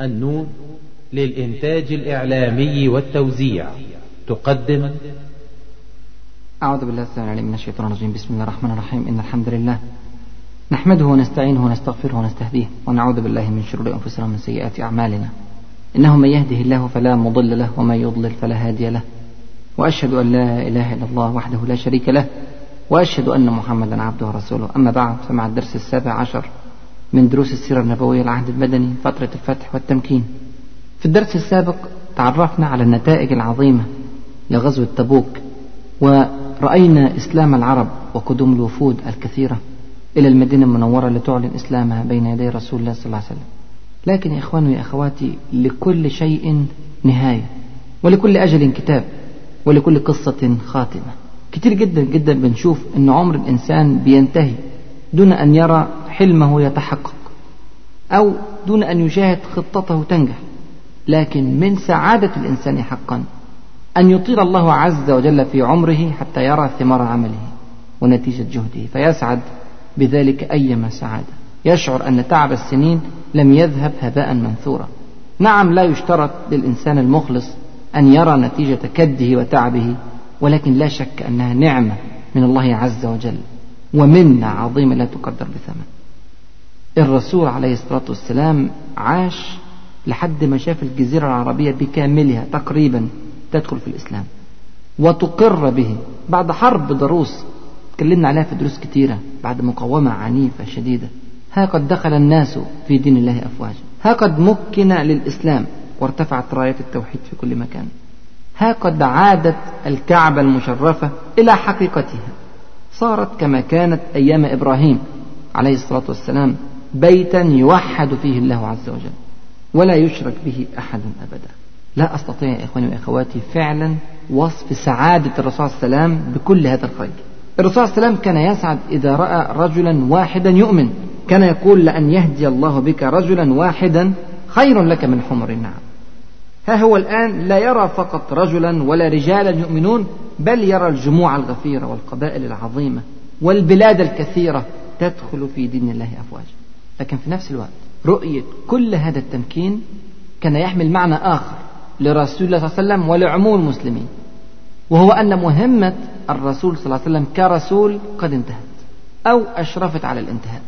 النون للإنتاج الإعلامي والتوزيع. تقدم. أعوذ بالله السلام عليكم من الشيطان الرجيم. بسم الله الرحمن الرحيم. إن الحمد لله نحمده ونستعينه ونستغفره ونستهديه ونعوذ بالله من شرور أنفسنا ومن سيئات أعمالنا. إنه من يهده الله فلا مضل له ومن يضلل فلا هادي له. وأشهد أن لا إله إلا الله وحده لا شريك له. وأشهد أن محمدا عبده ورسوله. أما بعد فمع الدرس السابع عشر من دروس السيرة النبوية العهد المدني فترة الفتح والتمكين. في الدرس السابق تعرفنا على النتائج العظيمة لغزوة تبوك ورأينا إسلام العرب وقدوم الوفود الكثيرة إلى المدينة المنورة لتعلن إسلامها بين يدي رسول الله صلى الله عليه وسلم. لكن يا إخواني يا أخواتي لكل شيء نهاية ولكل أجل كتاب ولكل قصة خاتمة. كتير جدا جدا بنشوف أن عمر الإنسان بينتهي دون أن يرى حلمه يتحقق أو دون أن يشاهد خطته تنجح لكن من سعادة الإنسان حقا أن يطيل الله عز وجل في عمره حتى يرى ثمار عمله ونتيجة جهده. فيسعد بذلك أيما سعادة. يشعر أن تعب السنين لم يذهب هباء منثورا. نعم لا يشترط للإنسان المخلص أن يرى نتيجة كده وتعبه ولكن لا شك أنها نعمة من الله عز وجل. ومنة عظيمة لا تقدر بثمن. الرسول عليه الصلاة والسلام عاش لحد ما شاف الجزيرة العربية بكاملها تقريبا تدخل في الإسلام. وتقر به بعد حرب ضروس تكلمنا عليها في دروس كتيرة بعد مقاومة عنيفة شديدة. ها قد دخل الناس في دين الله أفواجا. ها قد مكن للإسلام وارتفعت راية التوحيد في كل مكان. ها قد عادت الكعبة المشرفة إلى حقيقتها. صارت كما كانت أيام إبراهيم عليه الصلاة والسلام بيتا يوحد فيه الله عز وجل ولا يشرك به أحد أبدا. لا أستطيع يا إخواني وأخواتي فعلا وصف سعادة الرسول صلى الله عليه وسلم بكل هذا الخير. الرسول صلى الله عليه وسلم كان يسعد إذا رأى رجلا واحدا يؤمن كان يقول لأن يهدي الله بك رجلا واحدا خير لك من حمر النعم. ها هو الآن لا يرى فقط رجلا ولا رجالا يؤمنون بل يرى الجموع الغفيرة والقبائل العظيمة والبلاد الكثيرة تدخل في دين الله أفواجا. لكن في نفس الوقت رؤية كل هذا التمكين كان يحمل معنى آخر لرسول الله صلى الله عليه وسلم ولعموم المسلمين وهو أن مهمة الرسول صلى الله عليه وسلم كرسول قد انتهت أو أشرفت على الانتهاء.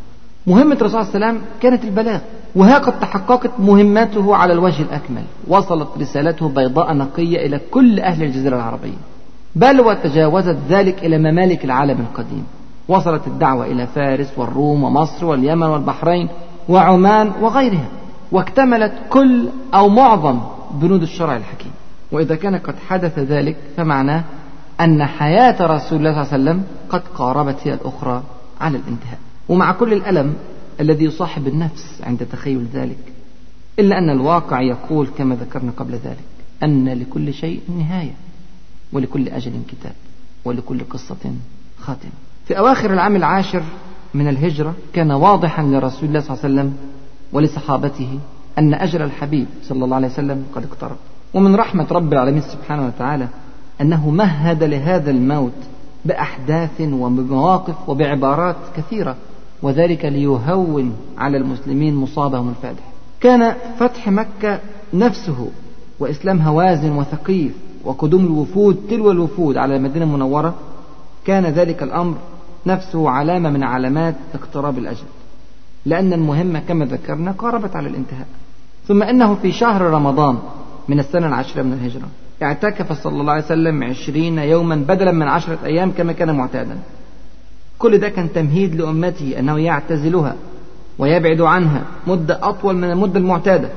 مهمة الرسول صلى الله عليه وسلم كانت البلاغ وها قد تحققت مهمته على الوجه الأكمل وصلت رسالته بيضاء نقية إلى كل أهل الجزيرة العربية. بل وتجاوزت ذلك إلى ممالك العالم القديم. وصلت الدعوة إلى فارس والروم ومصر واليمن والبحرين وعمان وغيرها واكتملت كل أو معظم بنود الشرع الحكيم. وإذا كان قد حدث ذلك فمعناه أن حياة رسول الله صلى الله عليه وسلم قد قاربت هي الأخرى على الانتهاء. ومع كل الألم الذي يصاحب النفس عند تخيل ذلك إلا أن الواقع يقول كما ذكرنا قبل ذلك أن لكل شيء نهاية ولكل أجل كتاب ولكل قصة خاتمة. في أواخر العام العاشر من الهجرة كان واضحا لرسول الله صلى الله عليه وسلم ولصحابته أن أجل الحبيب صلى الله عليه وسلم قد اقترب. ومن رحمة رب العالمين سبحانه وتعالى أنه مهد لهذا الموت بأحداث وبمواقف وبعبارات كثيرة وذلك ليهون على المسلمين مصابهم الفادح كان فتح مكة نفسه وإسلام هوازن وثقيف وقدوم الوفود تلو الوفود على المدينة المنورة كان ذلك الأمر نفسه علامة من علامات اقتراب الأجل. لأن المهمة كما ذكرنا قاربت على الانتهاء. ثم إنه في شهر رمضان من السنة العاشرة من الهجرة اعتكف صلى الله عليه وسلم عشرين يوما بدلا من عشرة أيام كما كان معتادا. كل ده كان تمهيد لأمته أنه يعتزلها ويبعد عنها مدة أطول من المدة المعتادة.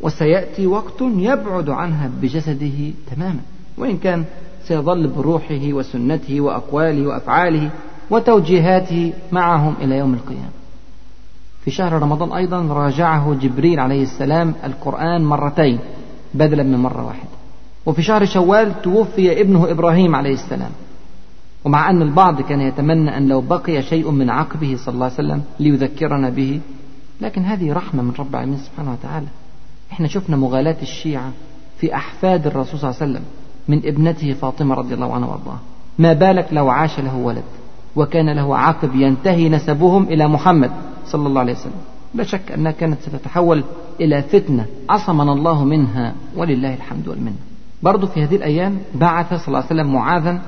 وسيأتي وقت يبعد عنها بجسده تماما. وإن كان سيظل بروحه وسنته وأقواله وأفعاله وتوجيهاته معهم إلى يوم القيامة. في شهر رمضان أيضا راجعه جبريل عليه السلام القرآن مرتين بدلا من مرة واحدة. وفي شهر شوال توفي ابنه إبراهيم عليه السلام. ومع أن البعض كان يتمنى أن لو بقي شيء من عقبه صلى الله عليه وسلم ليذكرنا به لكن هذه رحمة من رب العالمين سبحانه وتعالى. إحنا شفنا مغالاة الشيعة في أحفاد الرسول صلى الله عليه وسلم من ابنته فاطمة رضي الله عنها وأرضاها. ما بالك لو عاش له ولد وكان له عقب ينتهي نسبهم إلى محمد صلى الله عليه وسلم. لا شك أنها كانت ستتحول إلى فتنة عصمنا الله منها ولله الحمد والمنة. برضو في هذه الأيام بعث صلى الله عليه وسلم معاذا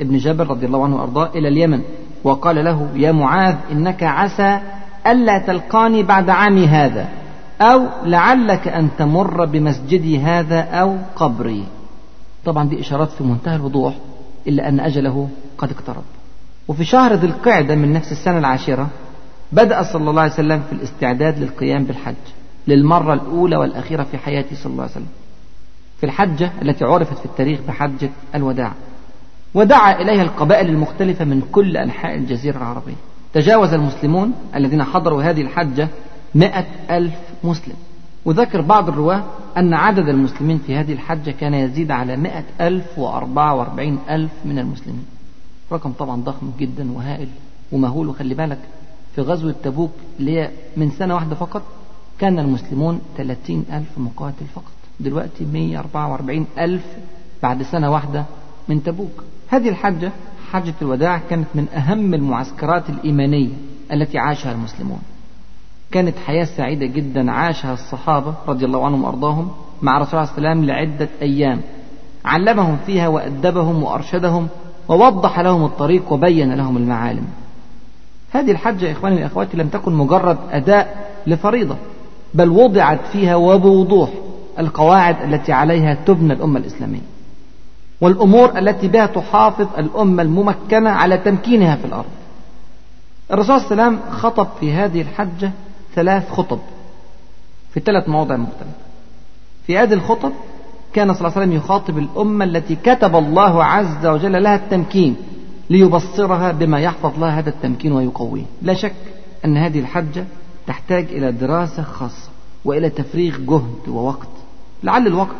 ابن جبل رضي الله عنه وأرضاه إلى اليمن وقال له يا معاذ إنك عسى ألا تلقاني بعد عامي هذا أو لعلك أن تمر بمسجدي هذا أو قبري. طبعا دي إشارات في منتهى الوضوح إلا أن أجله قد اقترب. وفي شهر ذي القعدة من نفس السنة العاشرة بدأ صلى الله عليه وسلم في الاستعداد للقيام بالحج للمرة الأولى والأخيرة في حياته صلى الله عليه وسلم. في الحجة التي عرفت في التاريخ بحجة الوداع. ودعا إليها القبائل المختلفة من كل أنحاء الجزيرة العربية. تجاوز المسلمون الذين حضروا هذه الحجة مئة ألف مسلم. وذكر بعض الرواة أن عدد المسلمين في هذه الحجة كان يزيد على مئة ألف وأربعة وأربعين ألف من المسلمين. رقم طبعا ضخم جدا وهائل ومهول. وخلي بالك في غزوة تبوك اللي هي من سنة واحدة فقط كان المسلمون 30 ألف مقاتل فقط. دلوقتي 144 ألف بعد سنة واحدة من تبوك. هذه الحجة حجة الوداع كانت من أهم المعسكرات الإيمانية التي عاشها المسلمون. كانت حياة سعيدة جدا عاشها الصحابة رضي الله عنهم وأرضاهم مع رسول الله صلى الله عليه وسلم لعدة أيام. علمهم فيها وأدبهم وأرشدهم ووضح لهم الطريق وبين لهم المعالم. هذه الحجة إخواني وأخواتي لم تكن مجرد أداء لفريضة بل وضعت فيها وبوضوح القواعد التي عليها تبنى الأمة الإسلامية. والأمور التي بها تحافظ الأمة الممكنة على تمكينها في الأرض. الرسول صلى الله عليه وسلم خطب في هذه الحجة ثلاث خطب في ثلاث مواضع مختلفة. في هذه الخطب كان صلى الله عليه وسلم يخاطب الأمة التي كتب الله عز وجل لها التمكين ليبصرها بما يحفظ لها هذا التمكين ويقويه. لا شك أن هذه الحجة تحتاج إلى دراسة خاصة وإلى تفريغ جهد ووقت. لعل الوقت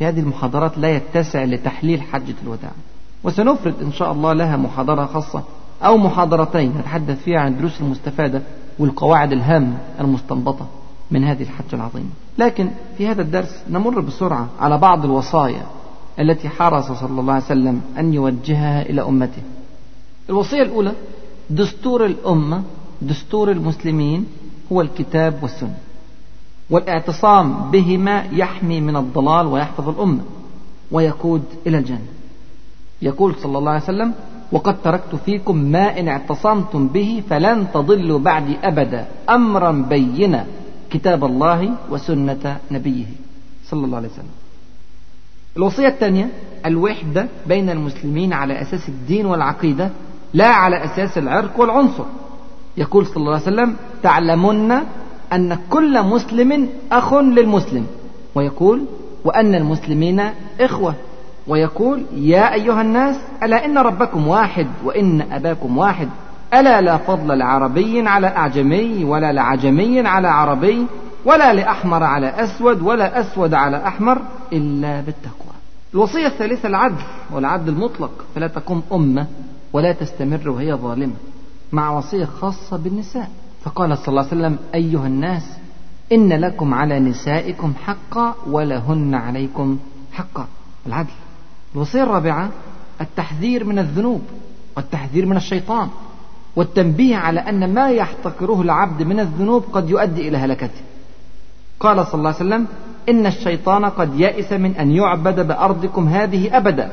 في هذه المحاضرات لا يتسع لتحليل حجة الوداع. وسنفرد إن شاء الله لها محاضرة خاصة أو محاضرتين نتحدث فيها عن الدروس المستفادة والقواعد الهامة المستنبطة من هذه الحجة العظيمة. لكن في هذا الدرس نمر بسرعة على بعض الوصايا التي حرص صلى الله عليه وسلم أن يوجهها إلى أمته. الوصية الأولى دستور الأمة دستور المسلمين هو الكتاب والسنة. والاعتصام بهما يحمي من الضلال ويحفظ الأمة ويقود إلى الجنة. يقول صلى الله عليه وسلم وقد تركت فيكم ما إن اعتصمتم به فلن تضلوا بعدي أبدا أمرا بينا كتاب الله وسنة نبيه. صلى الله عليه وسلم. الوصية الثانية الوحدة بين المسلمين على أساس الدين والعقيدة لا على أساس العرق والعنصر. يقول صلى الله عليه وسلم تعلمن أن كل مسلم أخ للمسلم. ويقول وأن المسلمين إخوة. ويقول يا أيها الناس ألا إن ربكم واحد وإن أباكم واحد؟ ألا لا فضل لعربي على أعجمي ولا لعجمي على عربي ولا لأحمر على أسود ولا أسود على أحمر إلا بالتقوى. الوصية الثالثة العدل والعدل المطلق فلا تقوم أمة ولا تستمر وهي ظالمة مع وصية خاصة بالنساء. فقال صلى الله عليه وسلم أيها الناس إن لكم على نسائكم حقا ولهن عليكم حقا. العدل. الوصية الرابعة التحذير من الذنوب والتحذير من الشيطان والتنبيه على أن ما يحتقره العبد من الذنوب قد يؤدي إلى هلكته. قال صلى الله عليه وسلم إن الشيطان قد يئس من أن يعبد بأرضكم هذه أبدا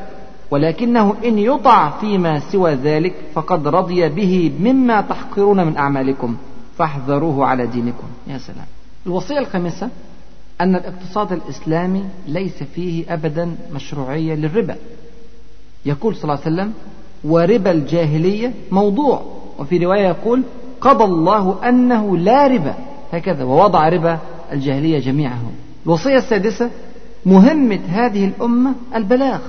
ولكنه إن يطع فيما سوى ذلك فقد رضي به مما تحقرون من أعمالكم. فاحذروه على دينكم. يا سلام. الوصية الخامسة أن الاقتصاد الإسلامي ليس فيه أبدا مشروعية للربا. يقول صلى الله عليه وسلم وربا الجاهلية موضوع. وفي رواية يقول قضى الله أنه لا ربا. هكذا ووضع ربا الجاهلية جميعه الوصية السادسة مهمة هذه الأمة البلاغ.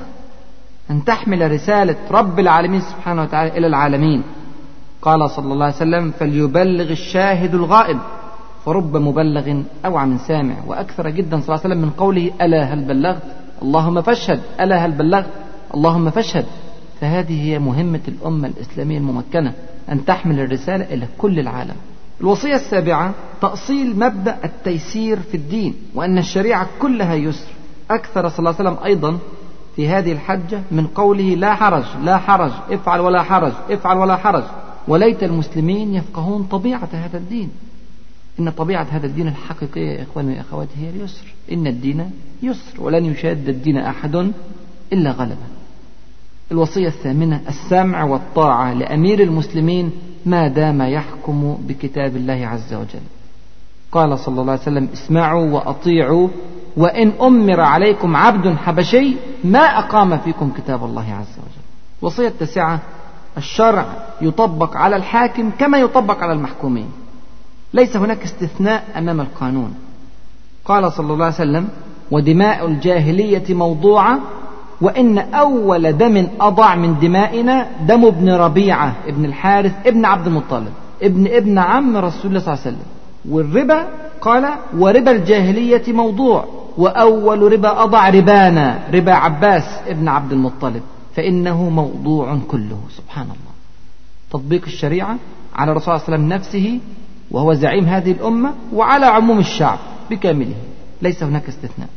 أن تحمل رسالة رب العالمين سبحانه وتعالى إلى العالمين. قال صلى الله عليه وسلم فليبلغ الشاهد الغائب. فرب مبلغ أوعى من سامع. وأكثر جدا صلى الله عليه وسلم من قوله ألا هل بلغت؟ اللهم فاشهد. ألا هل بلغت؟ اللهم فاشهد. فهذه هي مهمة الأمة الإسلامية الممكنة أن تحمل الرسالة إلى كل العالم. الوصية السابعة تأصيل مبدأ التيسير في الدين وأن الشريعة كلها يسر. أكثر صلى الله عليه وسلم أيضا في هذه الحجة من قوله لا حرج لا حرج افعل ولا حرج افعل ولا حرج. وليت المسلمين يفقهون طبيعة هذا الدين. إن طبيعة هذا الدين الحقيقية يا إخواني وأخواتي هي اليسر. إن الدين يسر ولن يشاد الدين أحد إلا غلبه الوصية الثامنة السمع والطاعة لأمير المسلمين ما دام يحكم بكتاب الله عز وجل. قال صلى الله عليه وسلم اسمعوا وأطيعوا وإن أمر عليكم عبد حبشي ما أقام فيكم كتاب الله عز وجل. وصية التاسعة الشرع يطبق على الحاكم كما يطبق على المحكومين. ليس هناك استثناء أمام القانون. قال صلى الله عليه وسلم ودماء الجاهلية موضوعة وإن أول دم أضع من دمائنا دم ابن ربيعة ابن الحارث ابن عبد المطلب ابن ابن عم رسول الله صلى الله عليه وسلم. والربا قال وربا الجاهلية موضوع وأول ربا أضع ربانا ربا عباس ابن عبد المطلب. فإنه موضوع كله سبحان الله تطبيق الشريعة على الرسول صلى الله عليه وسلم نفسه وهو زعيم هذه الأمة وعلى عموم الشعب بكامله. ليس هناك استثناء.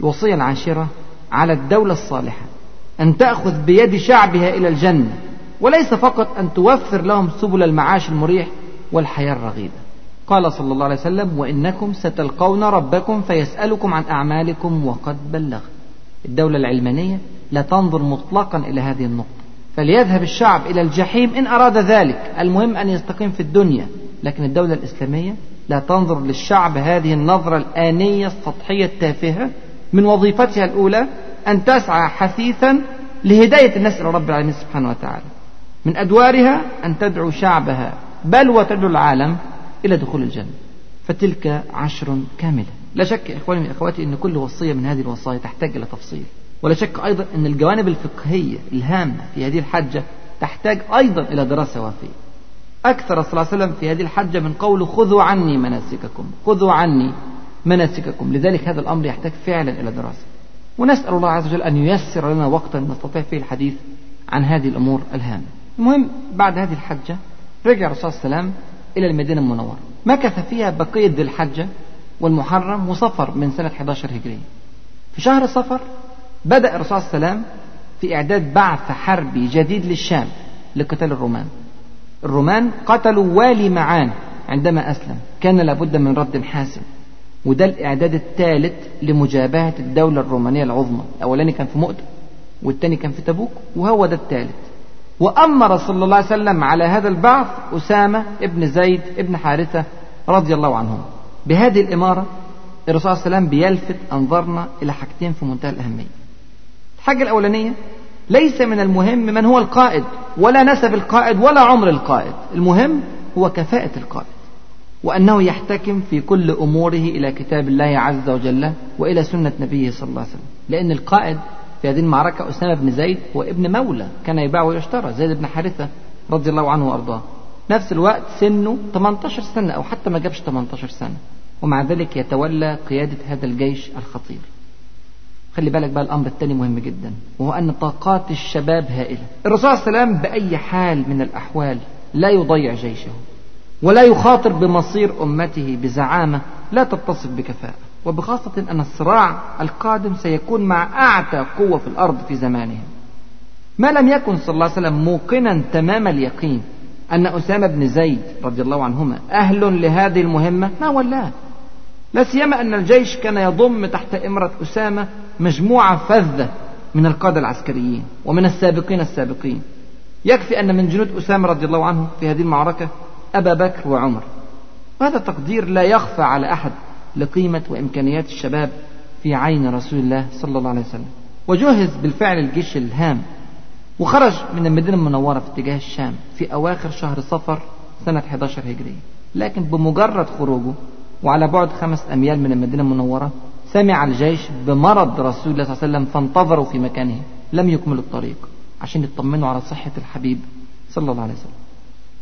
الوصية العاشرة على الدولة الصالحة أن تأخذ بيد شعبها إلى الجنة وليس فقط أن توفر لهم سبل المعاش المريح والحياة الرغيدة. قال صلى الله عليه وسلم وإنكم ستلقون ربكم فيسألكم عن أعمالكم وقد بلغ الدولة العلمانية لا تنظر مطلقا إلى هذه النقطة. فليذهب الشعب إلى الجحيم إن أراد ذلك. المهم أن يستقيم في الدنيا. لكن الدولة الإسلامية لا تنظر للشعب هذه النظرة الآنية السطحية التافهة من وظيفتها الأولى أن تسعى حثيثا لهداية الناس إلى رب العالمين سبحانه وتعالى. من أدوارها أن تدعو شعبها بل وتدعو العالم إلى دخول الجنة. فتلك عشر كاملة. لا شك إخواني وأخواتي أن كل وصية من هذه الوصايا تحتاج إلى تفصيل. ولا شك أيضا أن الجوانب الفقهية الهامة في هذه الحجة تحتاج أيضا إلى دراسة وافية أكثر صلى الله عليه وسلم في هذه الحجة من قوله خذوا عني مناسككم خذوا عني مناسككم. لذلك هذا الأمر يحتاج فعلا إلى دراسة. ونسأل الله عز وجل أن ييسر لنا وقتا نستطيع فيه الحديث عن هذه الأمور الهامة. المهم بعد هذه الحجة رجع الرسول صلى الله عليه وسلم إلى المدينة المنورة. مكث فيها بقية ذي الحجة والمحرم وصفر من سنة 11 هجرية. في شهر صفر بدأ الرسول صلى الله عليه وسلم في إعداد بعث حربي جديد للشام لقتال الرومان. الرومان قتلوا والي معان عندما أسلم. كان لابد من رد حاسم. وده الإعداد الثالث لمجابهة الدولة الرومانية العظمى. الأولاني كان في مؤتة والثاني كان في تبوك وهو ده الثالث. وأمر صلى الله عليه وسلم على هذا البعث أسامة ابن زيد ابن حارثة رضي الله عنهم. بهذه الإمارة الرسول صلى الله عليه وسلم بيلفت أنظارنا إلى حاجتين في منتهى الأهمية. الحاجة الأولانية ليس من المهم من هو القائد ولا نسب القائد ولا عمر القائد. المهم هو كفاءة القائد وأنه يحتكم في كل أموره إلى كتاب الله عز وجل وإلى سنة نبيه صلى الله عليه وسلم. لأن القائد في هذه المعركة أسامة بن زيد هو ابن مولى كان يباع ويشترى زيد بن حارثة رضي الله عنه وأرضاه. نفس الوقت سنه 18 سنة أو حتى ما جابش 18 سنة. ومع ذلك يتولى قيادة هذا الجيش الخطير. خلي بالك بقى الأمر الثاني مهم جدا وهو أن طاقات الشباب هائلة. الرسول صلى الله عليه وسلم بأي حال من الأحوال لا يضيع جيشه ولا يخاطر بمصير أمته بزعامة لا تتصف بكفاءة. وبخاصة أن الصراع القادم سيكون مع أعتى قوة في الأرض في زمانهم. ما لم يكن صلى الله عليه وسلم موقنا تمام اليقين أن أسامة بن زيد رضي الله عنهما أهل لهذه المهمة ما ولاه لا سيما أن الجيش كان يضم تحت إمرة أسامة مجموعة فذة من القادة العسكريين ومن السابقين السابقين. يكفي أن من جنود أسامة رضي الله عنه في هذه المعركة أبا بكر وعمر. وهذا تقدير لا يخفى على أحد لقيمة وإمكانيات الشباب في عين رسول الله صلى الله عليه وسلم. وجهز بالفعل الجيش الهام وخرج من المدينة المنورة في اتجاه الشام في أواخر شهر صفر سنة 11 هجرية. لكن بمجرد خروجه وعلى بعد خمس أميال من المدينة المنورة سمع الجيش بمرض رسول الله صلى الله عليه وسلم فانتظروا في مكانه. لم يكملوا الطريق عشان يطمنوا على صحة الحبيب صلى الله عليه وسلم.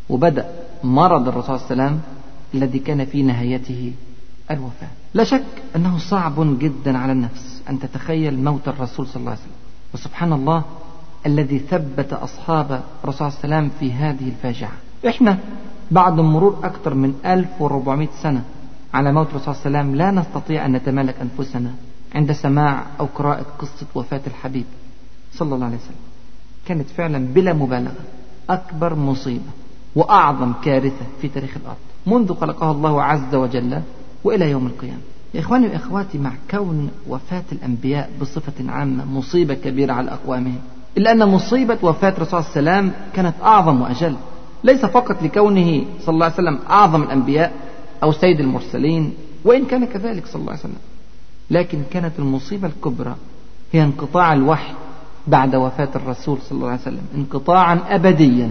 وبدأ مرض الرسول صلى الله عليه وسلم الذي كان في نهايته الوفاة. لا شك أنه صعب جدا على النفس أن تتخيل موت الرسول صلى الله عليه وسلم. وسبحان الله الذي ثبت أصحاب الرسول صلى الله عليه وسلم في هذه الفاجعة. إحنا بعد مرور أكثر من 1400 سنة على موت الرسول صلى الله عليه وسلم لا نستطيع أن نتمالك أنفسنا عند سماع أو قراءة قصة وفاة الحبيب صلى الله عليه وسلم. كانت فعلا بلا مبالغة أكبر مصيبة وأعظم كارثة في تاريخ الأرض منذ خلقها الله عز وجل وإلى يوم القيامة. يا إخواني وإخواتي مع كون وفاة الأنبياء بصفة عامة مصيبة كبيرة على أقوامهم إلا أن مصيبة وفاة الرسول صلى الله عليه وسلم كانت أعظم وأجل ليس فقط لكونه صلى الله عليه وسلم أعظم الأنبياء أو سيد المرسلين وإن كان كذلك صلى الله عليه وسلم. لكن كانت المصيبة الكبرى هي انقطاع الوحي بعد وفاة الرسول صلى الله عليه وسلم انقطاعا أبديا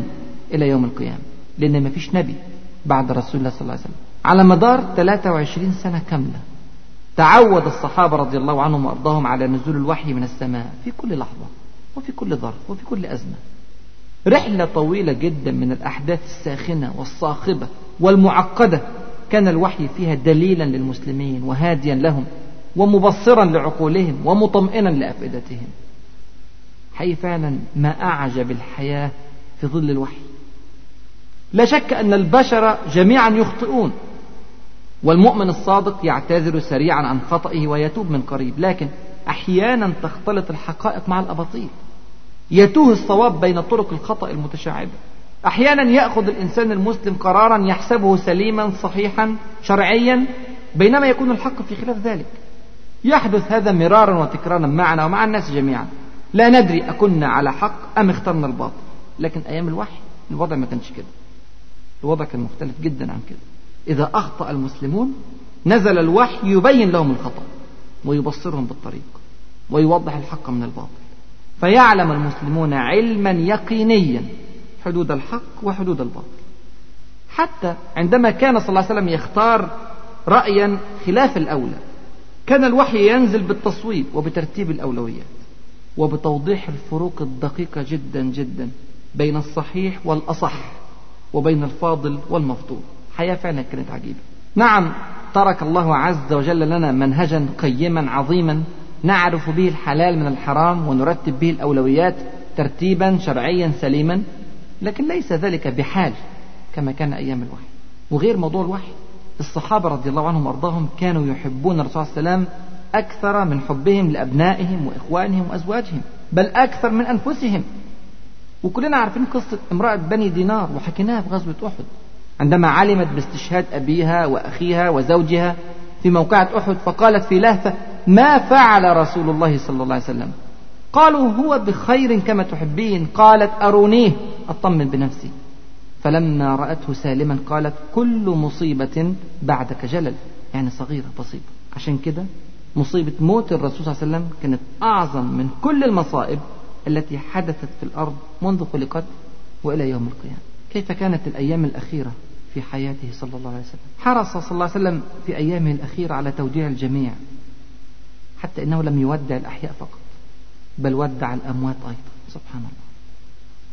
إلى يوم القيامة لأن ما فيش نبي بعد رسول الله صلى الله عليه وسلم. على مدار 23 سنة كاملة تعود الصحابة رضي الله عنهم وأرضاهم على نزول الوحي من السماء في كل لحظة وفي كل ظرف وفي كل أزمة. رحلة طويلة جدا من الأحداث الساخنة والصاخبة والمعقدة كان الوحي فيها دليلا للمسلمين وهاديا لهم ومبصرا لعقولهم ومطمئنا لأفئدتهم. حي فعلا ما أعجب الحياة في ظل الوحي. لا شك أن البشر جميعا يخطئون والمؤمن الصادق يعتذر سريعا عن خطئه ويتوب من قريب لكن أحيانا تختلط الحقائق مع الأباطيل. يتوه الصواب بين طرق الخطأ المتشعبة. أحيانا يأخذ الإنسان المسلم قرارا يحسبه سليما صحيحا شرعيا بينما يكون الحق في خلاف ذلك. يحدث هذا مرارا وتكرارا معنا ومع الناس جميعا. لا ندري أكنا على حق أم اخترنا الباطل. لكن أيام الوحي الوضع ما كانش كده. الوضع كان مختلف جدا عن كده. إذا أخطأ المسلمون نزل الوحي يبين لهم الخطأ ويبصرهم بالطريق ويوضح الحق من الباطل. فيعلم المسلمون علما يقينيا حدود الحق وحدود الباطل. حتى عندما كان صلى الله عليه وسلم يختار رأيا خلاف الأولى كان الوحي ينزل بالتصويب وبترتيب الأولويات وبتوضيح الفروق الدقيقة جدا جدا بين الصحيح والأصح وبين الفاضل والمفضول. حياة فعلا كانت عجيبة. نعم ترك الله عز وجل لنا منهجا قيما عظيما نعرف به الحلال من الحرام ونرتب به الأولويات ترتيبا شرعيا سليما لكن ليس ذلك بحال كما كان أيام الوحي. وغير موضوع الوحي الصحابة رضي الله عنهم وأرضاهم كانوا يحبون الرسول صلى الله عليه وسلم أكثر من حبهم لأبنائهم وإخوانهم وأزواجهم بل أكثر من أنفسهم. وكلنا عارفين قصة امرأة بني دينار وحكيناها في غزوة أحد. عندما علمت باستشهاد أبيها وأخيها وزوجها في موقعة أحد فقالت في لهفة ما فعل رسول الله صلى الله عليه وسلم؟ قالوا هو بخير كما تحبين. قالت أرونيه أطمن بنفسي. فلما رأته سالما قالت كل مصيبة بعدك جلل. يعني صغيرة بسيطة. عشان كده مصيبة موت الرسول صلى الله عليه وسلم كانت أعظم من كل المصائب التي حدثت في الأرض منذ خلقت وإلى يوم القيامة. كيف كانت الأيام الأخيرة في حياته صلى الله عليه وسلم؟ حرص صلى الله عليه وسلم في أيامه الأخيرة على توديع الجميع حتى إنه لم يودع الأحياء فقط. بل ودع الأموات أيضا. سبحان الله.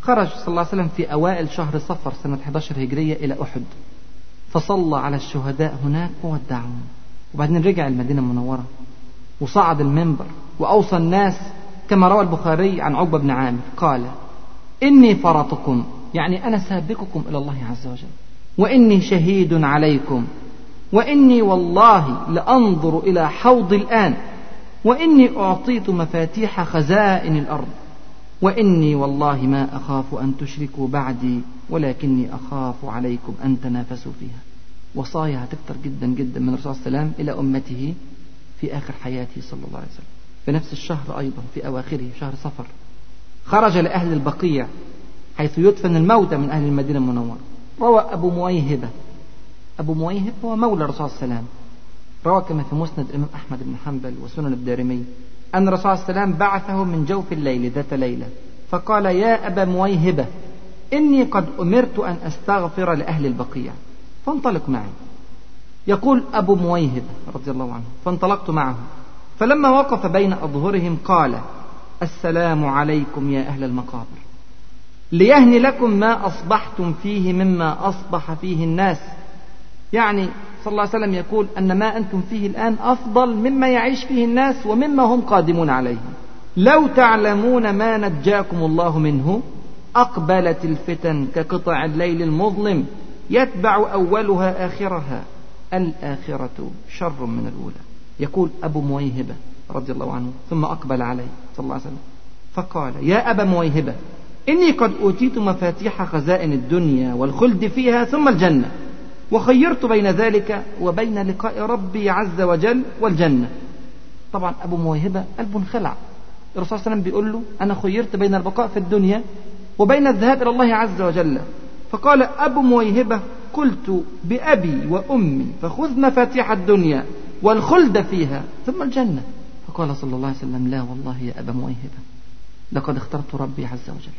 خرج صلى الله عليه وسلم في أوائل شهر صفر سنة 11 هجرية إلى أحد. فصلى على الشهداء هناك وودعهم. وبعدين رجع المدينة المنورة وصعد المنبر وأوصى الناس كما روى البخاري عن عقبة بن عامر. قال إني فرطكم يعني أنا سابقكم إلى الله عز وجل. وإني شهيد عليكم. وإني والله لأنظر إلى حوض الآن وإني أعطيت مفاتيح خزائن الأرض. وإني والله ما أخاف أن تشركوا بعدي ولكني أخاف عليكم أن تنافسوا فيها. وصايا هتكتر جدا جدا من الرسول صلى الله عليه وسلم إلى أمته في آخر حياته صلى الله عليه وسلم. في نفس الشهر أيضا في أواخره شهر صفر. خرج لأهل البقيع حيث يدفن الموتى من أهل المدينة المنورة. روى أبو مويهبة. أبو مويهب هو مولى الرسول صلى الله عليه وسلم. روى كما في مسند الإمام أحمد بن حنبل وسنن الدارمي أن الرسول صلى الله عليه وسلم بعثه من جوف الليل ذات ليلة فقال يا أبا مويهبة إني قد أمرت أن أستغفر لأهل البقيع فانطلق معي. يقول أبو مويهب رضي الله عنه فانطلقت معه فلما وقف بين أظهرهم قال السلام عليكم يا أهل المقابر ليهني لكم ما أصبحتم فيه مما أصبح فيه الناس. يعني صلى الله عليه وسلم يقول أن ما أنتم فيه الآن أفضل مما يعيش فيه الناس ومما هم قادمون عليه. لو تعلمون ما نجاكم الله منه أقبلت الفتن كقطع الليل المظلم يتبع أولها آخرها. الآخرة شر من الأولى. يقول أبو مويهبة رضي الله عنه ثم أقبل عليه صلى الله عليه وسلم. فقال يا أبا مويهبة إني قد أوتيت مفاتيح خزائن الدنيا والخلد فيها ثم الجنة. وخيرت بين ذلك وبين لقاء ربي عز وجل والجنة. طبعا أبو موهبة قلبه انخلع الرسول صلى الله عليه وسلم بيقول له أنا خيرت بين البقاء في الدنيا وبين الذهاب إلى الله عز وجل. فقال أبو مويهبة قلت بأبي وأمي فخذ مفاتيح الدنيا والخلد فيها ثم الجنة. فقال صلى الله عليه وسلم لا والله يا أبا مويهبة لقد اخترت ربي عز وجل.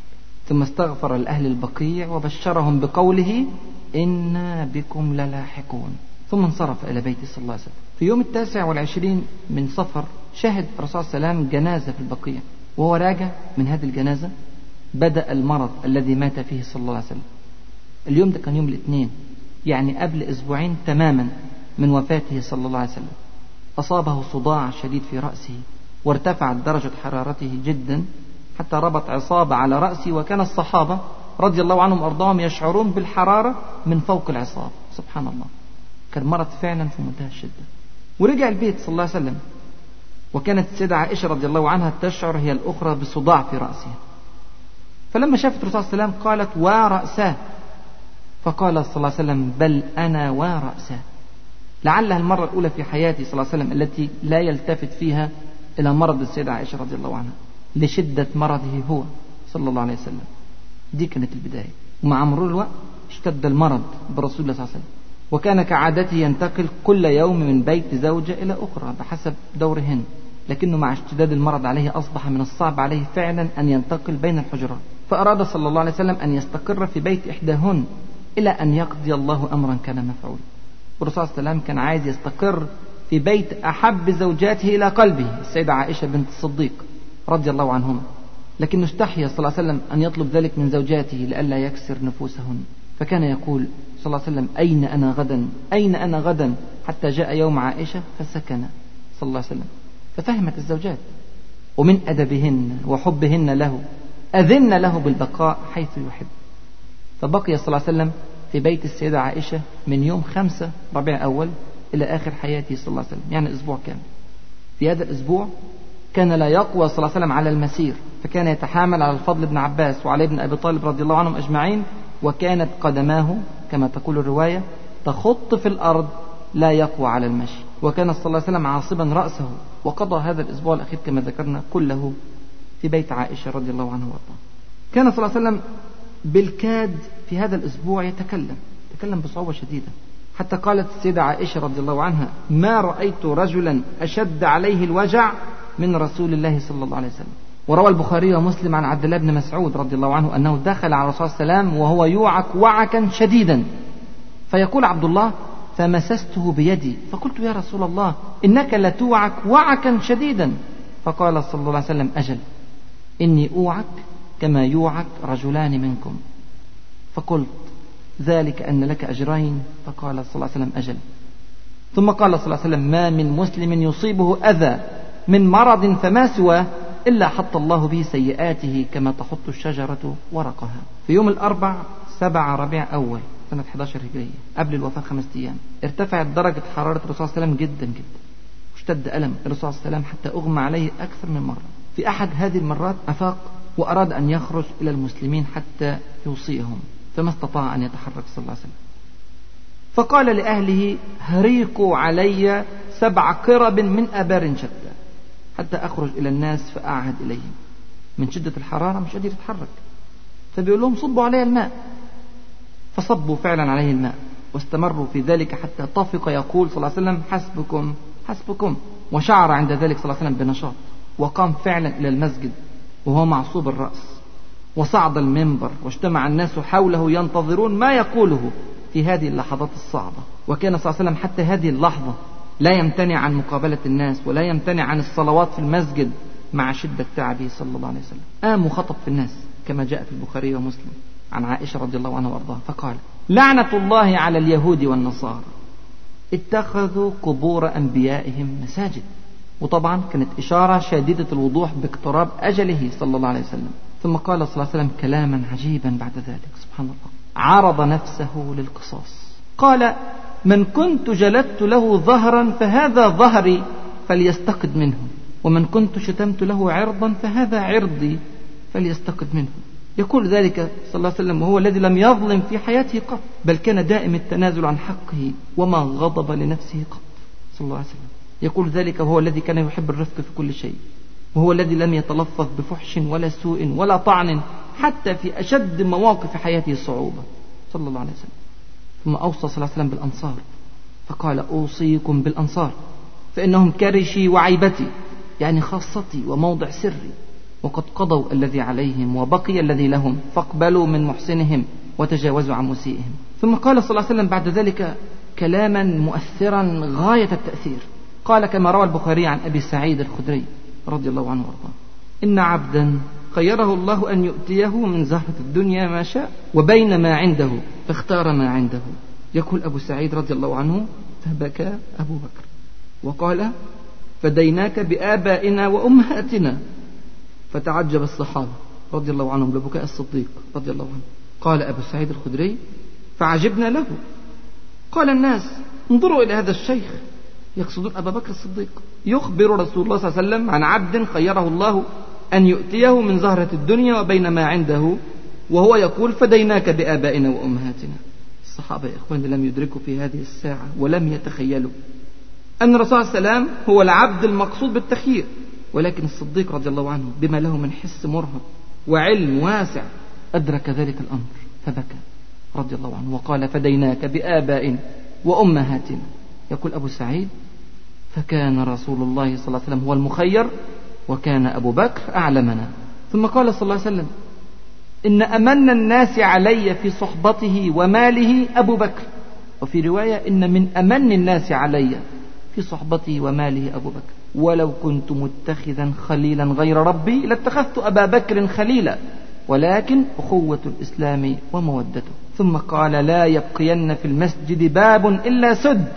ثم استغفر لأهل البقيع وبشرهم بقوله إنا بكم للاحقون. ثم انصرف إلى بيته صلى الله عليه وسلم. في يوم التاسع والعشرين من صفر شهد الرسول صلى الله عليه وسلم جنازة في البقيع. وهو راجع من هذه الجنازة بدأ المرض الذي مات فيه صلى الله عليه وسلم. اليوم ده كان يوم الاثنين يعني قبل أسبوعين تماما من وفاته صلى الله عليه وسلم. أصابه صداع شديد في رأسه وارتفعت درجة حرارته جدا حتى ربط عصابة على رأسه وكان الصحابة رضي الله عنهم وأرضاهم يشعرون بالحرارة من فوق العصابة سبحان الله. كان مرض فعلا في منتهى الشدة. ورجع البيت صلى الله عليه وسلم. وكانت السيدة عائشة رضي الله عنها تشعر هي الأخرى بصداع في رأسها. فلما شافت الرسول صلى الله عليه وسلم قالت ورأساه فقال صلى الله عليه وسلم بل أنا ورأساه لعلها المرة الأولى في حياتي صلى الله عليه وسلم التي لا يلتفت فيها إلى مرض السيدة عائشة رضي الله عنها. لشدة مرضه هو صلى الله عليه وسلم. دي كانت البداية. ومع مرور الوقت اشتد المرض برسول الله صلى الله عليه وسلم. وكان كعادته ينتقل كل يوم من بيت زوجة إلى أخرى بحسب دورهن. لكنه مع اشتداد المرض عليه أصبح من الصعب عليه فعلا أن ينتقل بين الحجرات. فأراد صلى الله عليه وسلم أن يستقر في بيت إحداهن إلى أن يقضي الله أمرا كان مفعولا. والرسول صلى الله عليه وسلم كان عايز يستقر في بيت أحب زوجاته إلى قلبه. السيدة عائشة بنت الصديق رضي الله عنهما. لكنه استحيا صلى الله عليه وسلم أن يطلب ذلك من زوجاته لئلا يكسر نفوسهن. فكان يقول صلى الله عليه وسلم أين أنا غدا؟ أين أنا غدا؟ حتى جاء يوم عائشة فسكن صلى الله عليه وسلم. ففهمت الزوجات. ومن أدبهن وحبهن له أذن له بالبقاء حيث يحب. فبقي صلى الله عليه وسلم في بيت السيدة عائشة من يوم خمسة ربيع أول إلى آخر حياته صلى الله عليه وسلم. يعني أسبوع كامل. في هذا الأسبوع كان لا يقوى صلى الله عليه وسلم على المسير فكان يتحامل على الفضل بن عباس وعلي بن أبي طالب رضي الله عنهم أجمعين وكانت قدماه كما تقول الرواية تخط في الأرض لا يقوى على المشي وكان صلى الله عليه وسلم عاصبا رأسه وقضى هذا الأسبوع الأخير كما ذكرنا كله في بيت عائشة رضي الله عنه وارضاه كان صلى الله عليه وسلم بالكاد في هذا الأسبوع يتكلم يتكلم بصعوبة شديدة. حتى قالت السيدة عائشة رضي الله عنها ما رأيت رجلا أشد عليه الوجع من رسول الله صلى الله عليه وسلم. وروى البخاري ومسلم عن عبد الله بن مسعود رضي الله عنه أنه دخل على الرسول صلى الله عليه وسلم وهو يوعك وعكا شديدا. فيقول عبد الله فمسسته بيدي. فقلت يا رسول الله إنك لتوعك وعكا شديدا. فقال صلى الله عليه وسلم أجل إني أوعك كما يوعك رجلان منكم. فقلت ذلك أن لك أجرين. فقال صلى الله عليه وسلم أجل. ثم قال صلى الله عليه وسلم ما من مسلم يصيبه أذى. من مرض فما سواه إلا حط الله به سيئاته كما تحط الشجرة ورقها. في يوم الأربع سبع ربيع أول سنة 11 هجرية قبل الوفاة خمسة أيام ارتفعت درجة حرارة الرسول صلى الله عليه وسلم جدا جدا واشتد ألم الرسول صلى الله عليه وسلم حتى أغمى عليه أكثر من مرة. في أحد هذه المرات أفاق وأراد أن يخرج إلى المسلمين حتى يوصيهم فما استطاع أن يتحرك صلى الله عليه وسلم. فقال لأهله هريقوا علي سبع قرب من أبار شتى. حتى أخرج إلى الناس فأعهد إليهم. من شدة الحرارة مش قادر يتحرك. فبيقول لهم صبوا علي الماء. فصبوا فعلا عليه الماء. واستمروا في ذلك حتى طفق يقول صلى الله عليه وسلم حسبكم حسبكم. وشعر عند ذلك صلى الله عليه وسلم بنشاط. وقام فعلا إلى المسجد وهو معصوب الرأس. وصعد المنبر. واجتمع الناس حوله ينتظرون ما يقوله في هذه اللحظات الصعبة. وكان صلى الله عليه وسلم حتى هذه اللحظة لا يمتنع عن مقابلة الناس ولا يمتنع عن الصلوات في المسجد مع شدة تعبه صلى الله عليه وسلم. قام وخطب في الناس كما جاء في البخاري ومسلم عن عائشة رضي الله عنها وأرضاها فقال لعنة الله على اليهود والنصارى. اتخذوا قبور أنبيائهم مساجد. وطبعا كانت إشارة شديدة الوضوح باقتراب أجله صلى الله عليه وسلم. ثم قال صلى الله عليه وسلم كلاما عجيبا بعد ذلك سبحان الله. عرض نفسه للقصاص. قال من كنت جلدت له ظهرا فهذا ظهري فليستقد منه. ومن كنت شتمت له عرضا فهذا عرضي فليستقد منه. يقول ذلك صلى الله عليه وسلم وهو الذي لم يظلم في حياته قط بل كان دائم التنازل عن حقه وما غضب لنفسه قط صلى الله عليه وسلم. يقول ذلك وهو الذي كان يحب الرفق في كل شيء. وهو الذي لم يتلفظ بفحش ولا سوء ولا طعن حتى في أشد مواقف حياته الصعوبة صلى الله عليه وسلم. ثم أوصى صلى الله عليه وسلم بالأنصار فقال أوصيكم بالأنصار فإنهم كرشي وعيبتي يعني خاصتي وموضع سري وقد قضوا الذي عليهم وبقي الذي لهم فاقبلوا من محسنهم وتجاوزوا عن مسيئهم. ثم قال صلى الله عليه وسلم بعد ذلك كلاما مؤثرا غاية التأثير. قال كما روى البخاري عن أبي سعيد الخدري رضي الله عنه وارضاه إن عبدا خيره الله أن يؤتيه من زهرة الدنيا ما شاء وبين ما عنده فاختار ما عنده. يقول أبو سعيد رضي الله عنه فبكى أبو بكر. وقال فديناك بآبائنا وأمهاتنا. فتعجب الصحابة رضي الله عنهم لبكاء الصديق رضي الله عنه. قال أبو سعيد الخدري فعجبنا له. قال الناس انظروا إلى هذا الشيخ. يقصدون أبا بكر الصديق. يخبر رسول الله صلى الله عليه وسلم عن عبد خيره الله أن يؤتيه من زهرة الدنيا وبين ما عنده وهو يقول فديناك بآبائنا وأمهاتنا. الصحابة يا إخواني لم يدركوا في هذه الساعة ولم يتخيلوا أن الرسول صلى الله عليه وسلم هو العبد المقصود بالتخيير. ولكن الصديق رضي الله عنه بما له من حس مرهق وعلم واسع أدرك ذلك الأمر فبكى رضي الله عنه وقال فديناك بآبائنا وأمهاتنا. يقول أبو سعيد فكان رسول الله صلى الله عليه وسلم هو المخير وكان أبو بكر أعلمنا. ثم قال صلى الله عليه وسلم إن أمن الناس علي في صحبته وماله أبو بكر. وفي رواية إن من أمن الناس علي في صحبته وماله أبو بكر. ولو كنت متخذا خليلا غير ربي لاتخذت أبا بكر خليلا ولكن أخوة الإسلام ومودته. ثم قال لا يبقين في المسجد باب إلا سد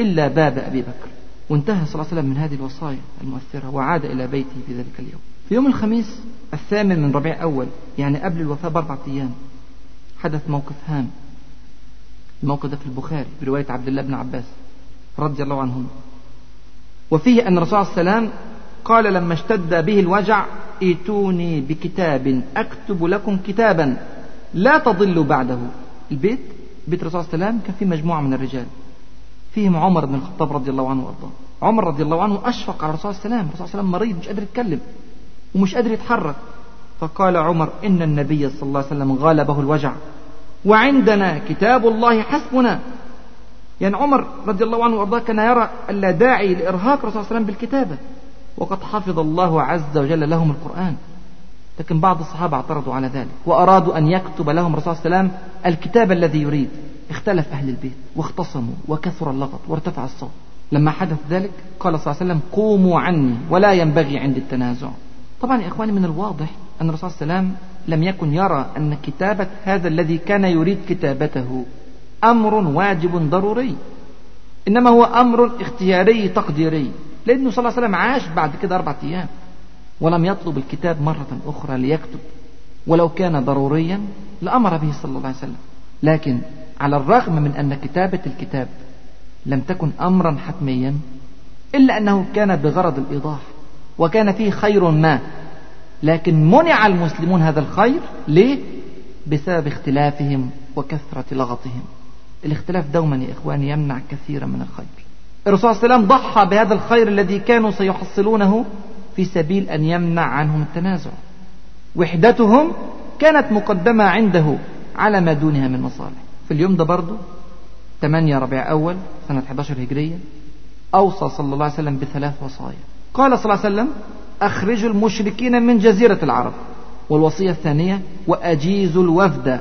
إلا باب أبي بكر. وانتهى صلى الله عليه وسلم من هذه الوصايا المؤثرة وعاد إلى بيته في ذلك اليوم. في يوم الخميس الثامن من ربيع أول يعني قبل الوفاة بأربعة أيام حدث موقف هام. الموقف ده في البخاري برواية عبد الله بن عباس رضي الله عنهما. وفيه أن الرسول صلى الله عليه وسلم قال لما اشتد به الوجع ائتوني بكتاب أكتب لكم كتابا لا تضلوا بعده. البيت بيت الرسول صلى الله عليه وسلم كان فيه مجموعة من الرجال. فيهم عمر بن الخطاب رضي الله عنه وأرضاه. عمر رضي الله عنه أشفق على الرسول صلى الله عليه وسلم. الرسول صلى الله عليه وسلم مريض مش قادر يتكلم ومش قادر يتحرك. فقال عمر إن النبي صلى الله عليه وسلم غالبه الوجع. وعندنا كتاب الله حسبنا. يعني عمر رضي الله عنه وأرضاه كان يرى ألا داعي لإرهاق الرسول صلى الله عليه وسلم بالكتابة. وقد حفظ الله عز وجل لهم القرآن. لكن بعض الصحابة اعترضوا على ذلك وأرادوا أن يكتب لهم الرسول صلى الله عليه وسلم الكتاب الذي يريد. اختلف أهل البيت واختصموا وكثر اللغط وارتفع الصوت. لما حدث ذلك قال صلى الله عليه وسلم قوموا عني ولا ينبغي عندي التنازع. طبعا يا إخواني من الواضح أن الرسول صلى الله عليه وسلم لم يكن يرى أن كتابة هذا الذي كان يريد كتابته أمر واجب ضروري إنما هو أمر اختياري تقديري لأنه صلى الله عليه وسلم عاش بعد كده أربعة أيام ولم يطلب الكتاب مرة أخرى ليكتب. ولو كان ضروريا لأمر به صلى الله عليه وسلم. لكن على الرغم من أن كتابة الكتاب لم تكن أمرا حتميا إلا أنه كان بغرض الإيضاح وكان فيه خير ما. لكن منع المسلمون هذا الخير ليه؟ بسبب اختلافهم وكثرة لغطهم. الاختلاف دوما يا إخواني يمنع كثيرا من الخير. الرسول صلى الله عليه وسلم ضحى بهذا الخير الذي كانوا سيحصلونه في سبيل أن يمنع عنهم التنازع. وحدتهم كانت مقدمة عنده على ما دونها من مصالح. في اليوم ده برضه 8 ربيع أول سنة 11 هجرية أوصى صلى الله عليه وسلم بثلاث وصايا. قال صلى الله عليه وسلم أخرجوا المشركين من جزيرة العرب. والوصية الثانية وأجيزوا الوفد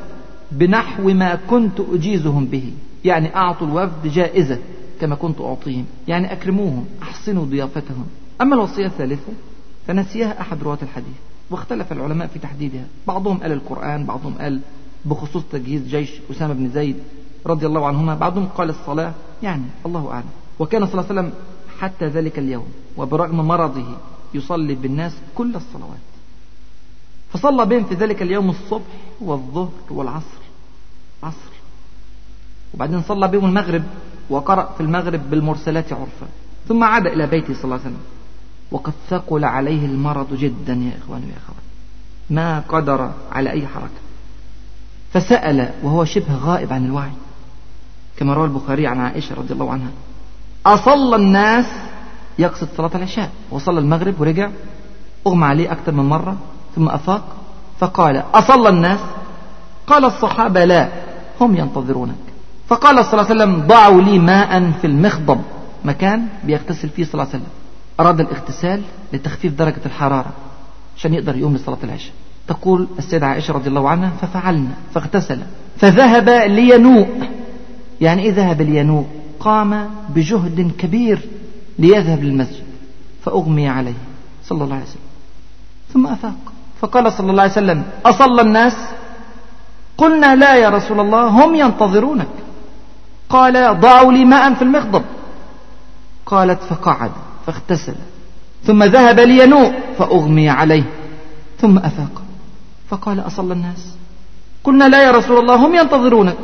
بنحو ما كنت أجيزهم به. يعني أعطوا الوفد جائزة كما كنت أعطيهم. يعني أكرموهم أحسنوا ضيافتهم. أما الوصية الثالثة فنسيها أحد رواة الحديث. واختلف العلماء في تحديدها. بعضهم قال القرآن بعضهم قال بخصوص تجهيز جيش أسامة بن زيد رضي الله عنهما بعضهم قال الصلاة يعني الله أعلم. وكان صلى الله عليه وسلم حتى ذلك اليوم وبرغم مرضه يصلي بالناس كل الصلوات. فصلى بهم في ذلك اليوم الصبح والظهر والعصر. عصر. وبعدين صلى بهم المغرب وقرأ في المغرب بالمرسلات عرفا. ثم عاد إلى بيته صلى الله عليه وسلم. وقد ثقل عليه المرض جدا يا إخواني ويا أخوات ما قدر على أي حركة. فسأل وهو شبه غائب عن الوعي. كما روى البخاري عن عائشة رضي الله عنها. أصلى الناس يقصد صلاة العشاء. وصلى المغرب ورجع. أغمى عليه أكثر من مرة. ثم أفاق. فقال أصلى الناس؟ قال الصحابة لا هم ينتظرونك. فقال صلى الله عليه وسلم ضعوا لي ماء في المخضب. مكان بيغتسل فيه صلى الله عليه وسلم. أراد الاغتسال لتخفيف درجة الحرارة عشان يقدر يقوم لصلاة العشاء. تقول السيدة عائشة رضي الله عنها ففعلنا فاغتسل. فذهب لينوء. يعني إيه ذهب لينوء؟ قام بجهد كبير ليذهب للمسجد فأغمي عليه صلى الله عليه وسلم. ثم أفاق. فقال صلى الله عليه وسلم أصلى الناس؟ قلنا لا يا رسول الله هم ينتظرونك. قال ضعوا لي ماء في المخضب. قالت فقعد. فاغتسل. ثم ذهب لينوء فأغمي عليه. ثم أفاق. فقال أصلى الناس. قلنا لا يا رسول الله هم ينتظرونك.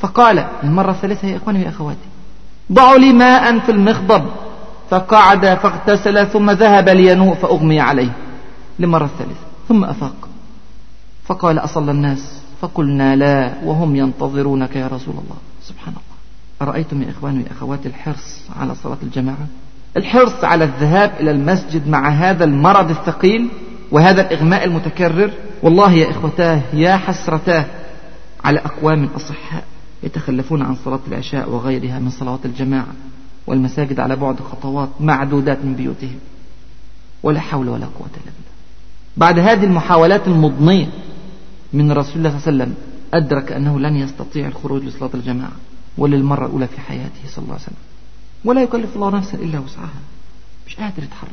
فقال المرة الثالثة يا إخواني يا أخواتي ضعوا لي ماء في المخضب. فقعد فاغتسل ثم ذهب لينوء فأغمي عليه. للمرة الثالثة ثم أفاق. فقال أصلى الناس. فقلنا لا وهم ينتظرونك يا رسول الله. سبحان الله. أرأيتم يا إخواني يا أخواتي الحرص على صلاة الجماعة؟ الحرص على الذهاب إلى المسجد مع هذا المرض الثقيل وهذا الإغماء المتكرر والله يا إخوتاه يا حسرتاه على أقوام أصحاء يتخلفون عن صلاة العشاء وغيرها من صلوات الجماعة والمساجد على بعد خطوات معدودات من بيوتهم. ولا حول ولا قوة إلا بالله. بعد هذه المحاولات المضنية من رسول الله صلى الله عليه وسلم أدرك أنه لن يستطيع الخروج لصلاة الجماعة وللمرة الأولى في حياته صلى الله عليه وسلم. ولا يكلف الله نفسا إلا وسعها. مش قادر يتحرك.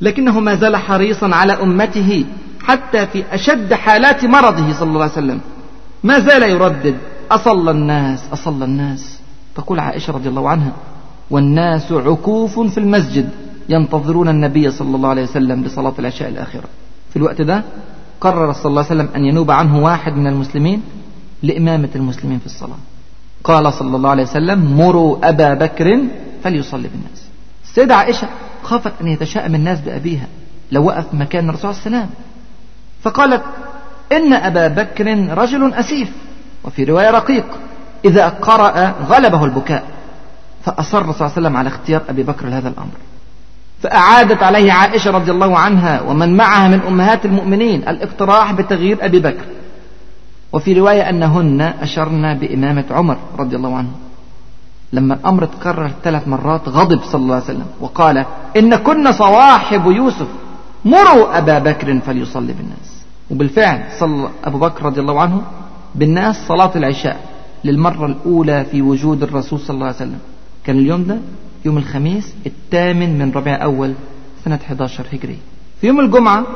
لكنه ما زال حريصا على أمته حتى في أشد حالات مرضه صلى الله عليه وسلم. ما زال يردد. أصلى الناس أصلى الناس. تقول عائشة رضي الله عنها والناس عكوف في المسجد ينتظرون النبي صلى الله عليه وسلم لصلاة العشاء الآخرة في الوقت ده قرر صلى الله عليه وسلم أن ينوب عنه واحد من المسلمين لإمامة المسلمين في الصلاة. قال صلى الله عليه وسلم مروا أبا بكر فليصلي بالناس. السيدة عائشة خافت أن يتشائم الناس بأبيها لو وقف مكان الرسول عليه وسلم. فقالت إن أبا بكر رجل أسيف وفي رواية رقيق إذا قرأ غلبه البكاء. فأصر صلى الله عليه وسلم على اختيار أبي بكر لهذا الأمر. فأعادت عليه عائشة رضي الله عنها ومن معها من أمهات المؤمنين الاقتراح بتغيير أبي بكر. وفي رواية أنهن أشرن بإمامة عمر رضي الله عنه. لما الأمر تكرر ثلاث مرات غضب صلى الله عليه وسلم وقال إن كنا صواحب يوسف مروا أبا بكر فليصلي بالناس. وبالفعل صلى أبو بكر رضي الله عنه بالناس صلاة العشاء للمرة الأولى في وجود الرسول صلى الله عليه وسلم. كان اليوم ده يوم الخميس الثامن من ربيع أول سنة 11 هجري. في يوم الجمعة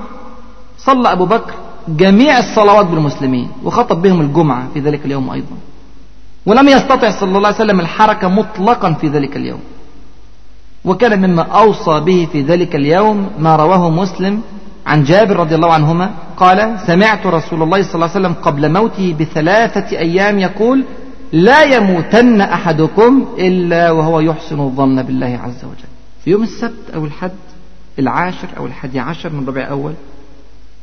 صلى أبو بكر جميع الصلوات بالمسلمين وخطب بهم الجمعة في ذلك اليوم أيضا. ولم يستطع صلى الله عليه وسلم الحركة مطلقا في ذلك اليوم. وكان مما أوصى به في ذلك اليوم ما رواه مسلم عن جابر رضي الله عنهما قال سمعت رسول الله صلى الله عليه وسلم قبل موته بثلاثة أيام يقول لا يموتن أحدكم إلا وهو يحسن الظن بالله عز وجل. في يوم السبت أو الحد العاشر أو الحادي عشر من ربيع أول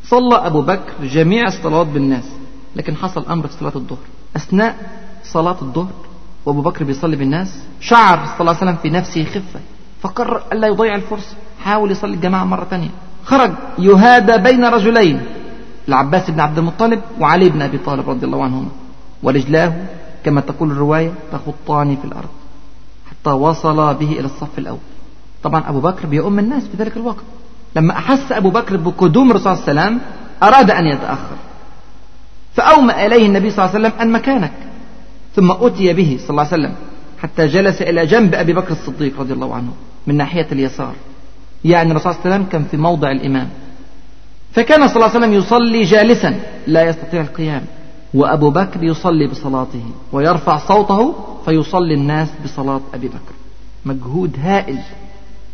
صلى أبو بكر جميع الصلوات بالناس لكن حصل أمر في صلاة الظهر. أثناء صلاة الظهر وأبو بكر بيصلي بالناس شعر صلى الله عليه وسلم في نفسه خفة فقرر ألا يضيع الفرصة حاول يصلي الجماعة مرة ثانية خرج يهادى بين رجلين العباس بن عبد المطلب وعلي بن أبي طالب رضي الله عنهما. ورجلاه كما تقول الرواية تخطان في الأرض حتى وصل به إلى الصف الأول. طبعا أبو بكر بيؤم الناس في ذلك الوقت. لما أحس أبو بكر بقدوم الرسول صلى الله عليه وسلم أراد أن يتأخر. فأومأ إليه النبي صلى الله عليه وسلم أن مكانك. ثم أتي به صلى الله عليه وسلم حتى جلس إلى جنب أبي بكر الصديق رضي الله عنه من ناحية اليسار. يعني الرسول صلى الله عليه وسلم كان في موضع الإمام. فكان صلى الله عليه وسلم يصلي جالسا لا يستطيع القيام. وأبو بكر يصلي بصلاته ويرفع صوته فيصلي الناس بصلاة أبي بكر. مجهود هائل.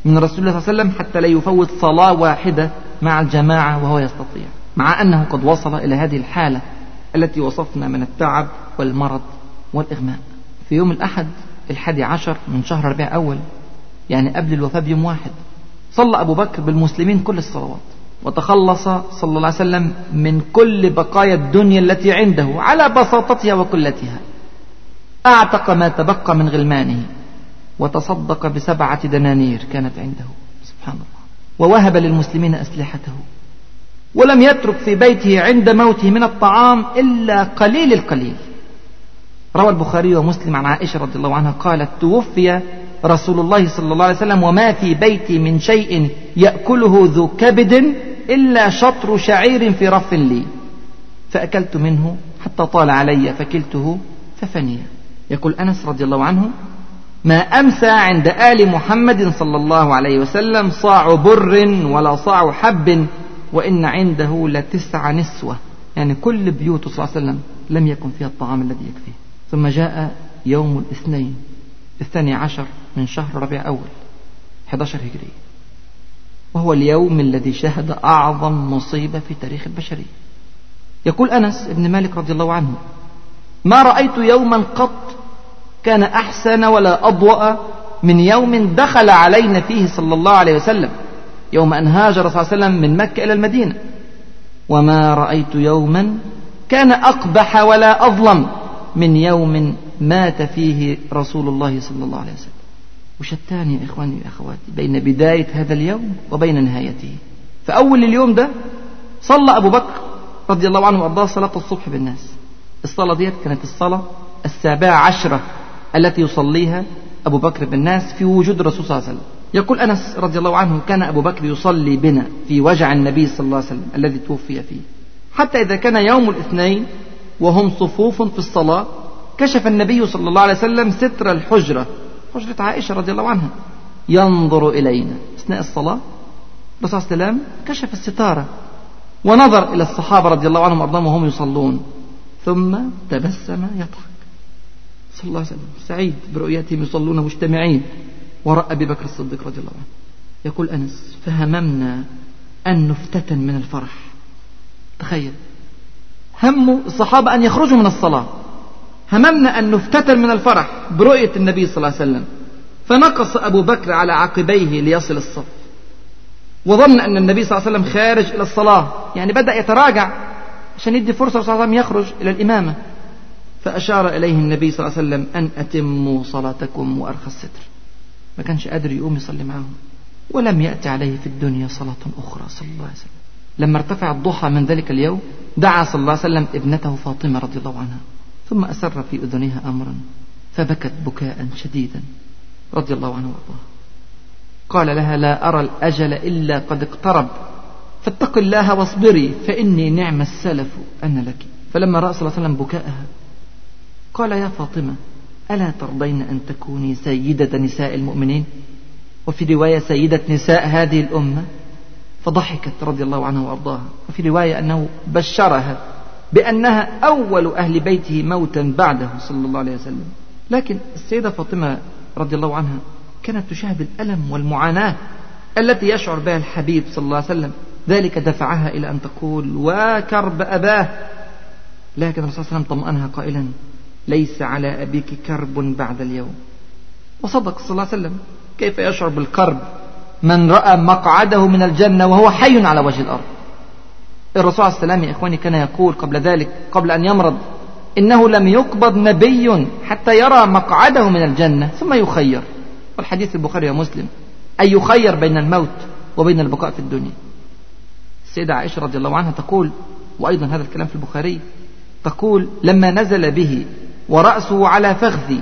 من رسول الله صلى الله عليه وسلم حتى لا يفوت صلاة واحدة مع الجماعة وهو يستطيع. مع أنه قد وصل إلى هذه الحالة التي وصفنا من التعب والمرض والإغماء. في يوم الأحد الحادي عشر من شهر ربيع أول يعني قبل الوفاة بيوم واحد صلى أبو بكر بالمسلمين كل الصلوات وتخلص صلى الله عليه وسلم من كل بقايا الدنيا التي عنده على بساطتها وكلتها. أعتق ما تبقى من غلمانه. وتصدق بسبعة دنانير كانت عنده. سبحان الله. ووهب للمسلمين أسلحته. ولم يترك في بيته عند موته من الطعام إلا قليل القليل. روى البخاري ومسلم عن عائشة رضي الله عنها قالت توفي رسول الله صلى الله عليه وسلم وما في بيتي من شيء يأكله ذو كبد إلا شطر شعير في رف لي. فأكلت منه حتى طال علي فكلته ففني. يقول أنس رضي الله عنه ما أمسى عند آل محمد صلى الله عليه وسلم صاع بر ولا صاع حب وإن عنده لتسع نسوة. يعني كل بيوت صلى الله عليه وسلم لم يكن فيها الطعام الذي يكفيه. ثم جاء يوم الاثنين الثاني عشر من شهر ربيع أول 11 هجري. وهو اليوم الذي شهد أعظم مصيبة في تاريخ البشرية. يقول أنس بن مالك رضي الله عنه ما رأيت يوما قط كان أحسن ولا أضوأ من يوم دخل علينا فيه صلى الله عليه وسلم يوم أن هاجر صلى الله عليه وسلم من مكة إلى المدينة. وما رأيت يوما كان أقبح ولا أظلم من يوم مات فيه رسول الله صلى الله عليه وسلم. وشتان يا إخواني وأخواتي بين بداية هذا اليوم وبين نهايته. فأول اليوم ده صلى أبو بكر رضي الله عنه وأرضاه صلاة الصبح بالناس. الصلاة ديت كانت الصلاة السابعة عشرة التي يصليها أبو بكر بالناس في وجود الرسول صلى الله عليه وسلم. يقول أنس رضي الله عنه كان أبو بكر يصلي بنا في وجع النبي صلى الله عليه وسلم الذي توفي فيه. حتى إذا كان يوم الاثنين وهم صفوف في الصلاة كشف النبي صلى الله عليه وسلم ستر الحجرة. حجرة عائشة رضي الله عنها. ينظر إلينا. أثناء الصلاة الرسول صلى الله عليه وسلم كشف الستارة ونظر إلى الصحابة رضي الله عنهم وأرضاهم وهم يصلون. ثم تبسم يضحك. صلى الله عليه وسلم. سعيد برؤيتهم يصلون مجتمعين. وراء أبي بكر الصديق رضي الله عنه. يقول أنس فهممنا أن نفتتن من الفرح. تخيل. هم الصحابة أن يخرجوا من الصلاة. هممنا أن نفتتن من الفرح برؤية النبي صلى الله عليه وسلم. فنقص أبو بكر على عقبيه ليصل الصف. وظن أن النبي صلى الله عليه وسلم خارج إلى الصلاة. يعني بدأ يتراجع عشان يدي فرصة صلى الله عليه وسلم يخرج إلى الإمامة. فأشار إليه النبي صلى الله عليه وسلم أن أتموا صلاتكم وأرخى الستر. ما كانش قادر يقوم يصلي معهم ولم يأتي عليه في الدنيا صلاة أخرى صلى الله عليه وسلم. لما ارتفع الضحى من ذلك اليوم دعا صلى الله عليه وسلم ابنته فاطمة رضي الله عنها. ثم أسر في أذنها أمرا فبكت بكاء شديدا رضي الله عنه وأرضاه. قال لها لا أرى الأجل إلا قد اقترب. فاتق الله واصبري فإني نعم السلف أنا لك. فلما رأى صلى الله عليه وسلم بكاءها قال يا فاطمة ألا ترضين أن تكوني سيدة نساء المؤمنين؟ وفي رواية سيدة نساء هذه الأمة فضحكت رضي الله عنها وأرضاها. وفي رواية أنه بشرها بأنها أول أهل بيته موتا بعده صلى الله عليه وسلم. لكن السيدة فاطمة رضي الله عنها كانت تشاهد الألم والمعاناة التي يشعر بها الحبيب صلى الله عليه وسلم. ذلك دفعها إلى أن تقول وكرب أباه. لكن الرسول صلى الله عليه وسلم طمأنها قائلا ليس على أبيك كرب بعد اليوم. وصدق صلى الله عليه وسلم. كيف يشعر بالكرب من رأى مقعده من الجنة وهو حي على وجه الأرض. الرسول عليه السلام يا إخواني كان يقول قبل ذلك قبل أن يمرض إنه لم يقبض نبي حتى يرى مقعده من الجنة ثم يخير. والحديث البخاري ومسلم أن يخير بين الموت وبين البقاء في الدنيا. السيدة عائشة رضي الله عنها تقول وأيضا هذا الكلام في البخاري تقول لما نزل به ورأسه على فخذي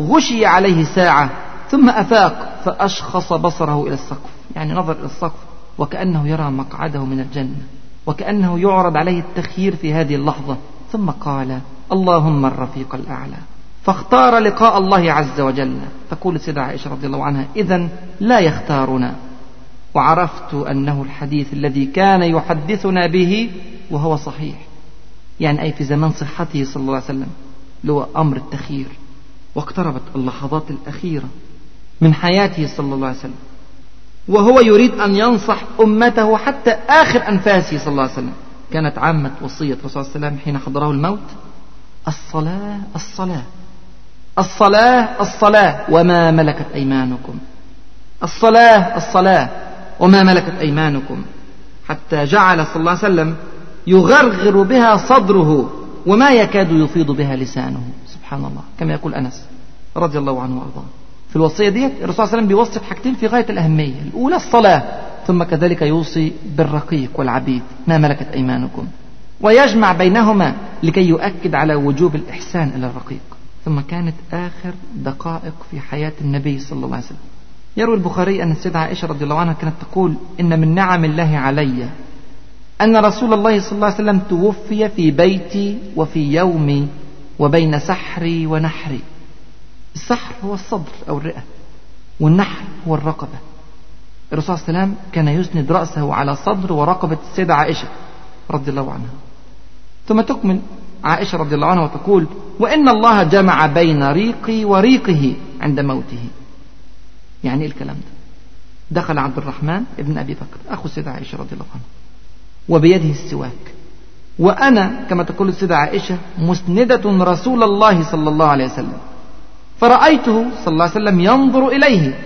غشي عليه ساعة ثم أفاق فأشخص بصره إلى السقف يعني نظر إلى السقف وكأنه يرى مقعده من الجنة وكأنه يعرض عليه التخيير في هذه اللحظة ثم قال اللهم الرفيق الأعلى. فاختار لقاء الله عز وجل. تقول السيدة عائشة رضي الله عنها إذا لا يختارنا. وعرفت أنه الحديث الذي كان يحدثنا به وهو صحيح يعني أي في زمان صحته صلى الله عليه وسلم. هو أمر التخيير واقتربت اللحظات الأخيرة من حياته صلى الله عليه وسلم. وهو يريد أن ينصح أمته حتى آخر أنفاسه صلى الله عليه وسلم. كانت عامة وصية الرسول صلى الله عليه وسلم حين حضره الموت. الصلاة الصلاة. الصلاة الصلاة. وما ملكت أيمانكم. الصلاة الصلاة. وما ملكت أيمانكم. حتى جعل صلى الله عليه وسلم يغرغر بها صدره. وما يكاد يفيض بها لسانه. سبحان الله. كما يقول أنس رضي الله عنه وأرضاه. في الوصية ديت الرسول صلى الله عليه وسلم بيوصي بحاجتين في غاية الأهمية. الأولى الصلاة ثم كذلك يوصي بالرقيق والعبيد. ما ملكت أيمانكم؟ ويجمع بينهما لكي يؤكد على وجوب الإحسان إلى الرقيق. ثم كانت آخر دقائق في حياة النبي صلى الله عليه وسلم. يروي البخاري أن السيدة عائشة رضي الله عنها كانت تقول إن من نعم الله علي أن رسول الله صلى الله عليه وسلم توفي في بيتي وفي يومي وبين سحري ونحري. السحر هو الصدر أو الرئة والنحر هو الرقبة. الرسول صلى الله عليه وسلم كان يسند رأسه على صدر ورقبة السيدة عائشة رضي الله عنها. ثم تكمل عائشة رضي الله عنها وتقول وإن الله جمع بين ريقي وريقه عند موته. يعني إيه الكلام ده؟ دخل عبد الرحمن ابن أبي بكر أخو السيدة عائشة رضي الله عنها. وبيده السواك. وأنا كما تقول السيدة عائشة مسندة رسول الله صلى الله عليه وسلم. فرأيته صلى الله عليه وسلم ينظر إليه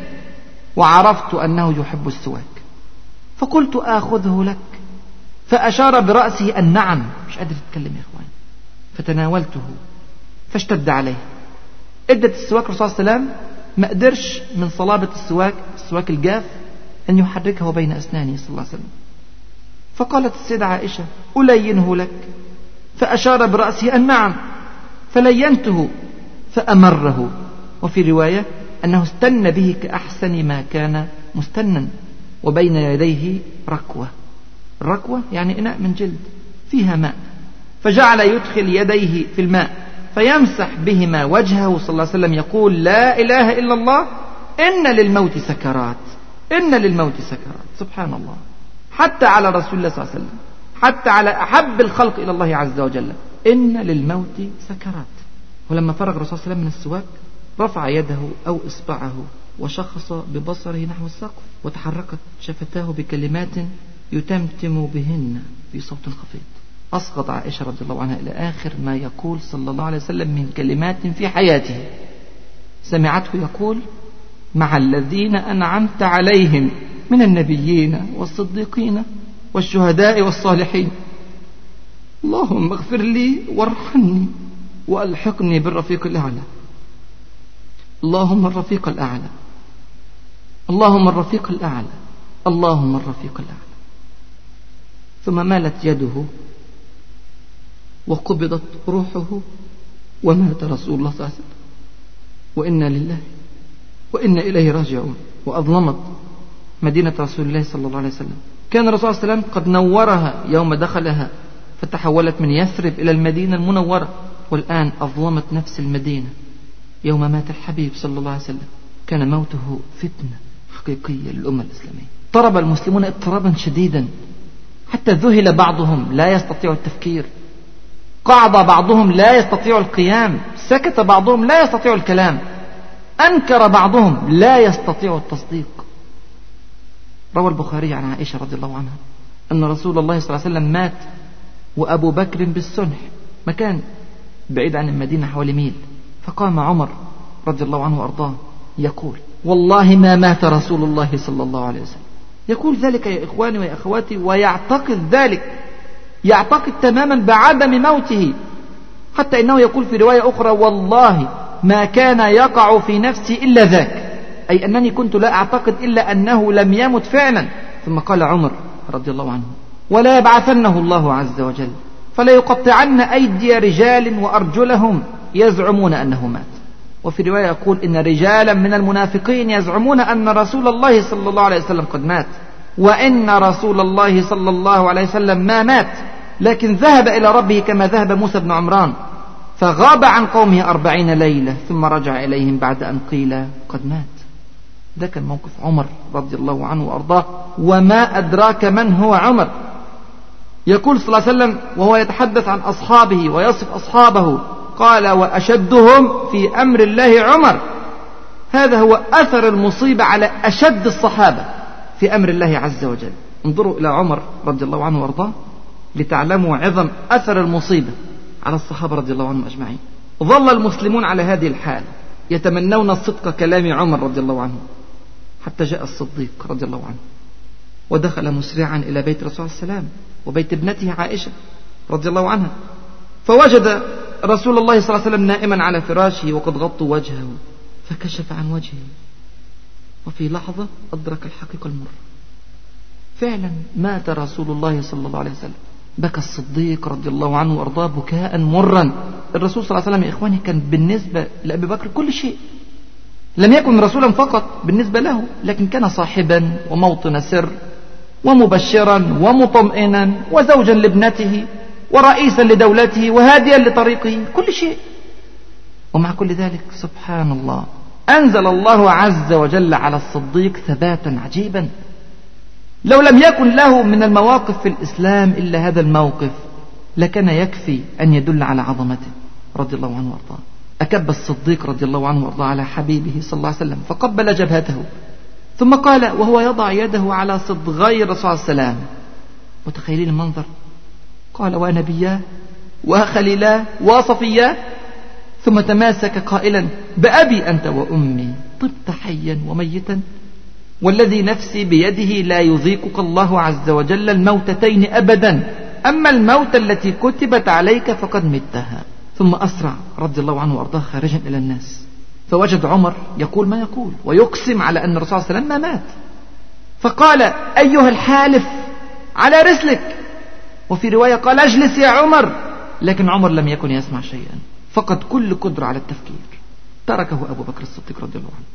وعرفت أنه يحب السواك. فقلت آخذه لك. فأشار برأسه أن نعم مش قادر تتكلم يا إخوان. فتناولته فاشتد عليه. إدت السواك الرسول صلى الله عليه وسلم ما قدرش من صلابة السواك السواك الجاف أن يحركه بين أسنانه صلى الله عليه وسلم. فقالت السيدة عائشة ألينه لك؟ فأشار برأسه أن نعم فلينته فأمره. وفي رواية أنه استن به كأحسن ما كان مستنا وبين يديه ركوة. الركوة يعني إناء من جلد فيها ماء. فجعل يدخل يديه في الماء فيمسح بهما وجهه صلى الله عليه وسلم يقول لا إله إلا الله إن للموت سكرات إن للموت سكرات. سبحان الله. حتى على رسول الله صلى الله عليه وسلم. حتى على أحب الخلق إلى الله عز وجل. إن للموت سكرات. ولما فرغ الرسول صلى الله عليه وسلم من السواك رفع يده أو إصبعه وشخص ببصره نحو السقف وتحركت شفتاه بكلمات يتمتم بهن في صوت خفيض أسقط عائشة رضي الله عنها إلى آخر ما يقول صلى الله عليه وسلم من كلمات في حياته. سمعته يقول مع الذين أنعمت عليهم من النبيين والصديقين والشهداء والصالحين. اللهم اغفر لي وارحمني وألحقني بالرفيق الأعلى. اللهم الرفيق الأعلى. اللهم الرفيق الأعلى. اللهم الرفيق الأعلى. ثم مالت يده وقبضت روحه ومات رسول الله صلى الله عليه وسلم. وإنا لله وإنا إليه راجعون. وأظلمت مدينة رسول الله صلى الله عليه وسلم. كان الرسول صلى الله عليه وسلم قد نورها يوم دخلها فتحولت من يثرب إلى المدينة المنورة. والآن أظلمت نفس المدينة. يوم مات الحبيب صلى الله عليه وسلم كان موته فتنة حقيقية للأمة الإسلامية. اضطرب المسلمون اضطرابا شديدا. حتى ذهل بعضهم لا يستطيع التفكير. قعد بعضهم لا يستطيع القيام. سكت بعضهم لا يستطيع الكلام. أنكر بعضهم لا يستطيع التصديق. روى البخاري عن عائشة رضي الله عنها أن رسول الله صلى الله عليه وسلم مات وأبو بكر بالسنح مكان بعيد عن المدينة حوالي ميل. فقام عمر رضي الله عنه وأرضاه يقول والله ما مات رسول الله صلى الله عليه وسلم. يقول ذلك يا إخواني ويا أخواتي ويعتقد ذلك يعتقد تماما بعدم موته. حتى إنه يقول في رواية أخرى والله ما كان يقع في نفسي إلا ذاك. أي أنني كنت لا أعتقد إلا أنه لم يمت فعلا. ثم قال عمر رضي الله عنه ولا يبعثنه الله عز وجل فلا يقطعن أيدي رجال وأرجلهم يزعمون أنه مات. وفي رواية يقول إن رجالا من المنافقين يزعمون أن رسول الله صلى الله عليه وسلم قد مات وإن رسول الله صلى الله عليه وسلم ما مات لكن ذهب إلى ربه كما ذهب موسى بن عمران فغاب عن قومه أربعين ليلة ثم رجع إليهم بعد أن قيل قد مات. ده كان موقف عمر رضي الله عنه وأرضاه. وما أدراك من هو عمر. يقول صلى الله عليه وسلم وهو يتحدث عن أصحابه ويصف أصحابه. قال وأشدهم في أمر الله عمر. هذا هو أثر المصيبة على أشد الصحابة في أمر الله عز وجل. انظروا إلى عمر رضي الله عنه وأرضاه لتعلموا عظم أثر المصيبة على الصحابة رضي الله عنهم أجمعين. ظل المسلمون على هذه الحال يتمنون صدق كلام عمر رضي الله عنه. حتى جاء الصديق رضي الله عنه ودخل مسرعا إلى بيت الرسول عليه وسلم وبيت ابنته عائشة رضي الله عنها. فوجد رسول الله صلى الله عليه وسلم نائما على فراشه وقد غطوا وجهه فكشف عن وجهه. وفي لحظة أدرك الحقيقة المرة فعلا مات رسول الله صلى الله عليه وسلم. بكى الصديق رضي الله عنه وأرضاه بكاء مرا. الرسول صلى الله عليه وسلم يا إخواني كان بالنسبة لأبي بكر كل شيء. لم يكن رسولا فقط بالنسبة له لكن كان صاحبا وموطن سر ومبشرا ومطمئنا وزوجا لابنته ورئيسا لدولته وهاديا لطريقه كل شيء. ومع كل ذلك سبحان الله أنزل الله عز وجل على الصديق ثباتا عجيبا. لو لم يكن له من المواقف في الإسلام إلا هذا الموقف لكان يكفي أن يدل على عظمته رضي الله عنه وأرضاه. أكب الصديق رضي الله عنه وأرضاه على حبيبه صلى الله عليه وسلم فقبل جبهته. ثم قال وهو يضع يده على صدغي الرسول صلى الله عليه وسلم. متخيلين المنظر؟ قال ونبياه وخليلاه وصفياه ثم تماسك قائلا بأبي أنت وأمي طبت حيا وميتا. والذي نفسي بيده لا يذيقك الله عز وجل الموتتين أبدا. أما الموت التي كتبت عليك فقد متها. ثم أسرع رضي الله عنه وأرضاه خارجا إلى الناس. فوجد عمر يقول ما يقول ويقسم على أن الرسول صلى الله عليه وسلم ما مات. فقال أيها الحالف على رسلك. وفي رواية قال أجلس يا عمر. لكن عمر لم يكن يسمع شيئا. فقد كل قدرة على التفكير. تركه أبو بكر الصديق رضي الله عنه.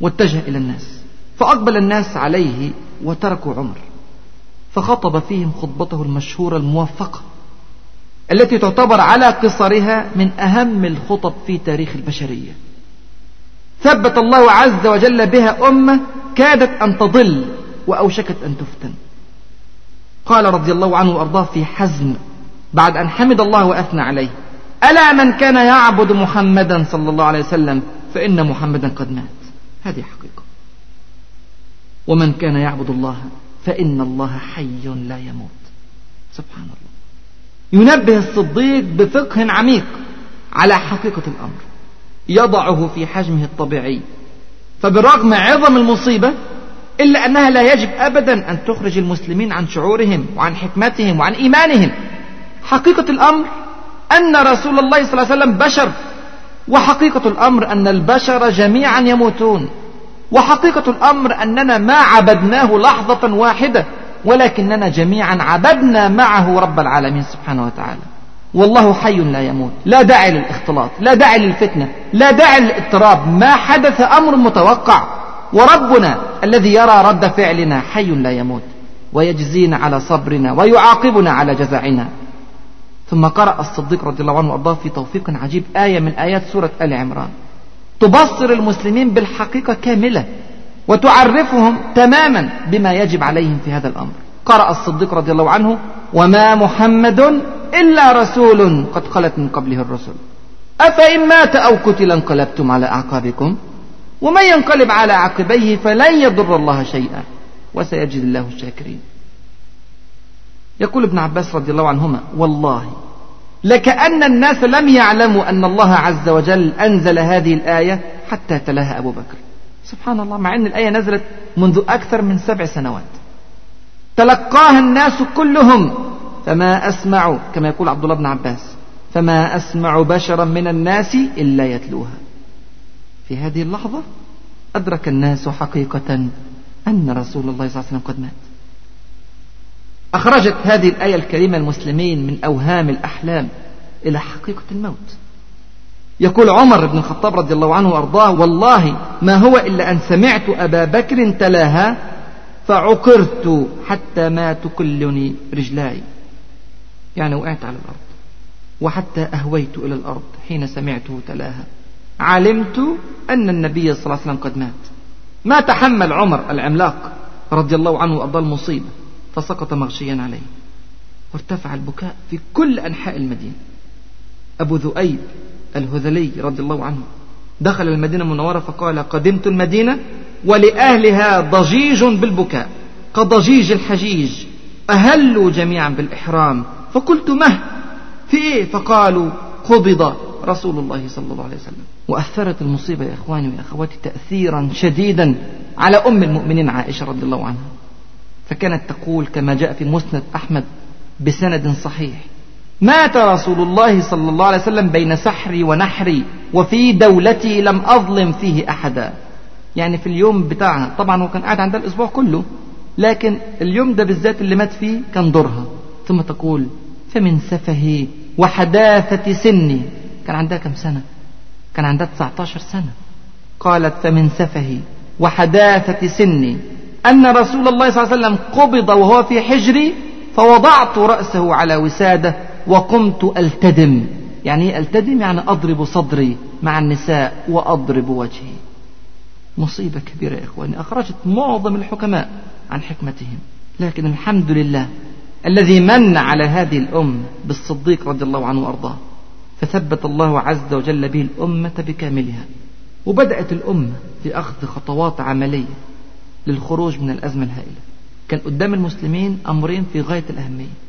واتجه إلى الناس. فأقبل الناس عليه وتركوا عمر. فخطب فيهم خطبته المشهورة الموفقة التي تعتبر على قصرها من أهم الخطب في تاريخ البشرية. ثبت الله عز وجل بها أمة كادت أن تضل وأوشكت أن تفتن. قال رضي الله عنه وأرضاه في حزم بعد أن حمد الله وأثنى عليه. ألا من كان يعبد محمدا صلى الله عليه وسلم فإن محمدا قد مات. هذه حقيقة. ومن كان يعبد الله فإن الله حي لا يموت. سبحان الله. ينبه الصديق بفقه عميق على حقيقة الأمر يضعه في حجمه الطبيعي. فبرغم عظم المصيبة إلا أنها لا يجب أبدا أن تخرج المسلمين عن شعورهم وعن حكمتهم وعن إيمانهم. حقيقة الأمر أن رسول الله صلى الله عليه وسلم بشر وحقيقة الأمر أن البشر جميعا يموتون وحقيقة الأمر أننا ما عبدناه لحظة واحدة. ولكننا جميعا عبدنا معه رب العالمين سبحانه وتعالى. والله حي لا يموت. لا داعي للاختلاط لا داعي للفتنة لا داعي للاضطراب. ما حدث أمر متوقع. وربنا الذي يرى رد فعلنا حي لا يموت. ويجزينا على صبرنا ويعاقبنا على جزعنا. ثم قرأ الصديق رضي الله عنه وأرضاه في توفيق عجيب آية من آيات سورة آل عمران. تبصر المسلمين بالحقيقة كاملة. وتعرفهم تماما بما يجب عليهم في هذا الأمر. قرأ الصديق رضي الله عنه وما محمد إلا رسول قد خلت من قبله الرسل. أفإن مات أو قتل انقلبتم على أعقابكم ومن ينقلب على عقبيه فلن يضر الله شيئا. وسيجزي الله الشاكرين. يقول ابن عباس رضي الله عنهما والله لكأن الناس لم يعلموا أن الله عز وجل أنزل هذه الآية حتى تلاها أبو بكر. سبحان الله مع أن الآية نزلت منذ أكثر من سبع سنوات. تلقاها الناس كلهم فما أسمع كما يقول عبد الله بن عباس فما أسمع بشرا من الناس إلا يتلوها. في هذه اللحظة أدرك الناس حقيقة أن رسول الله صلى الله عليه وسلم قد مات. أخرجت هذه الآية الكريمة المسلمين من أوهام الأحلام إلى حقيقة الموت. يقول عمر بن الخطاب رضي الله عنه وأرضاه والله ما هو إلا أن سمعت أبا بكر تلاها فعقرت حتى ما تكلني رجلاي. يعني وقعت على الأرض وحتى أهويت إلى الأرض حين سمعته تلاها. علمت أن النبي صلى الله عليه وسلم قد مات. ما تحمل عمر العملاق رضي الله عنه وأرضاه المصيبة فسقط مغشيا عليه. وارتفع البكاء في كل أنحاء المدينة. أبو ذؤيب الهذلي رضي الله عنه. دخل المدينة المنورة فقال قدمت المدينة ولأهلها ضجيج بالبكاء كضجيج الحجيج أهلوا جميعا بالإحرام. فقلت مه في إيه؟ فقالوا قبض رسول الله صلى الله عليه وسلم. وأثرت المصيبة يا إخواني ويا أخواتي تأثيرا شديدا على أم المؤمنين عائشة رضي الله عنها. فكانت تقول كما جاء في مسند أحمد بسند صحيح مات رسول الله صلى الله عليه وسلم بين سحري ونحري وفي دولتي لم أظلم فيه أحدا. يعني في اليوم بتاعها طبعا هو كان قاعد عندها الأسبوع كله لكن اليوم ده بالذات اللي مات فيه كان دورها. ثم تقول فمن سفهي وحداثة سني. كان عندها كم سنة؟ كان عندها 19 سنة. قالت فمن سفهي وحداثة سني. أن رسول الله صلى الله عليه وسلم قبض وهو في حجري فوضعت رأسه على وسادة وقمت ألتدم. يعني ألتدم يعني أضرب صدري مع النساء وأضرب وجهي. مصيبة كبيرة يا إخواني. أخرجت معظم الحكماء عن حكمتهم. لكن الحمد لله الذي من على هذه الأمة بالصديق رضي الله عنه وأرضاه. فثبت الله عز وجل به الأمة بكاملها. وبدأت الأمة في أخذ خطوات عملية للخروج من الأزمة الهائلة. كان قدام المسلمين أمرين في غاية الأهمية.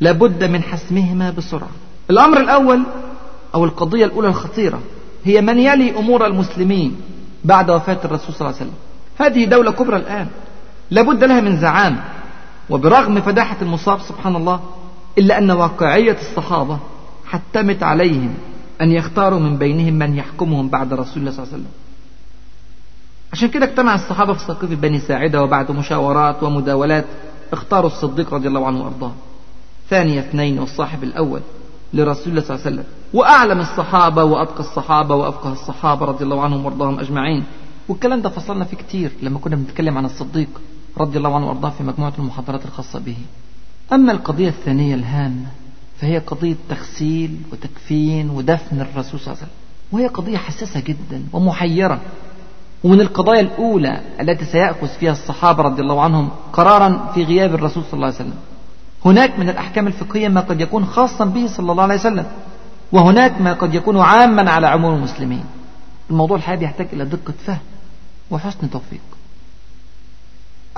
لابد من حسمهما بسرعة. الأمر الأول أو القضية الأولى الخطيرة هي من يلي أمور المسلمين بعد وفاة الرسول صلى الله عليه وسلم. هذه دولة كبرى الآن لابد لها من زعام. وبرغم فداحة المصاب سبحان الله إلا أن واقعية الصحابة حتمت عليهم أن يختاروا من بينهم من يحكمهم بعد رسول الله صلى الله عليه وسلم. عشان كده اجتمع الصحابة في سقيف بني ساعدة وبعد مشاورات ومداولات اختاروا الصديق رضي الله عنه وأرضاه. ثاني اثنين والصاحب الأول لرسول الله صلى الله عليه وسلم. وأعلم الصحابة وأتقى الصحابة وأفقه الصحابة رضي الله عنهم وأرضاهم أجمعين. والكلام ده فصلنا فيه كتير لما كنا بنتكلم عن الصديق رضي الله عنه وأرضاه في مجموعة المحاضرات الخاصة به. أما القضية الثانية الهامة فهي قضية تغسيل وتكفين ودفن الرسول صلى الله عليه وسلم. وهي قضية حساسة جدا ومحيرة. ومن القضايا الأولى التي سيأخذ فيها الصحابة رضي الله عنهم قرارا في غياب الرسول صلى الله عليه وسلم. هناك من الأحكام الفقهية ما قد يكون خاصا به صلى الله عليه وسلم وهناك ما قد يكون عاما على عموم المسلمين. الموضوع الحقيقي يحتاج إلى دقة فهم وحسن توفيق.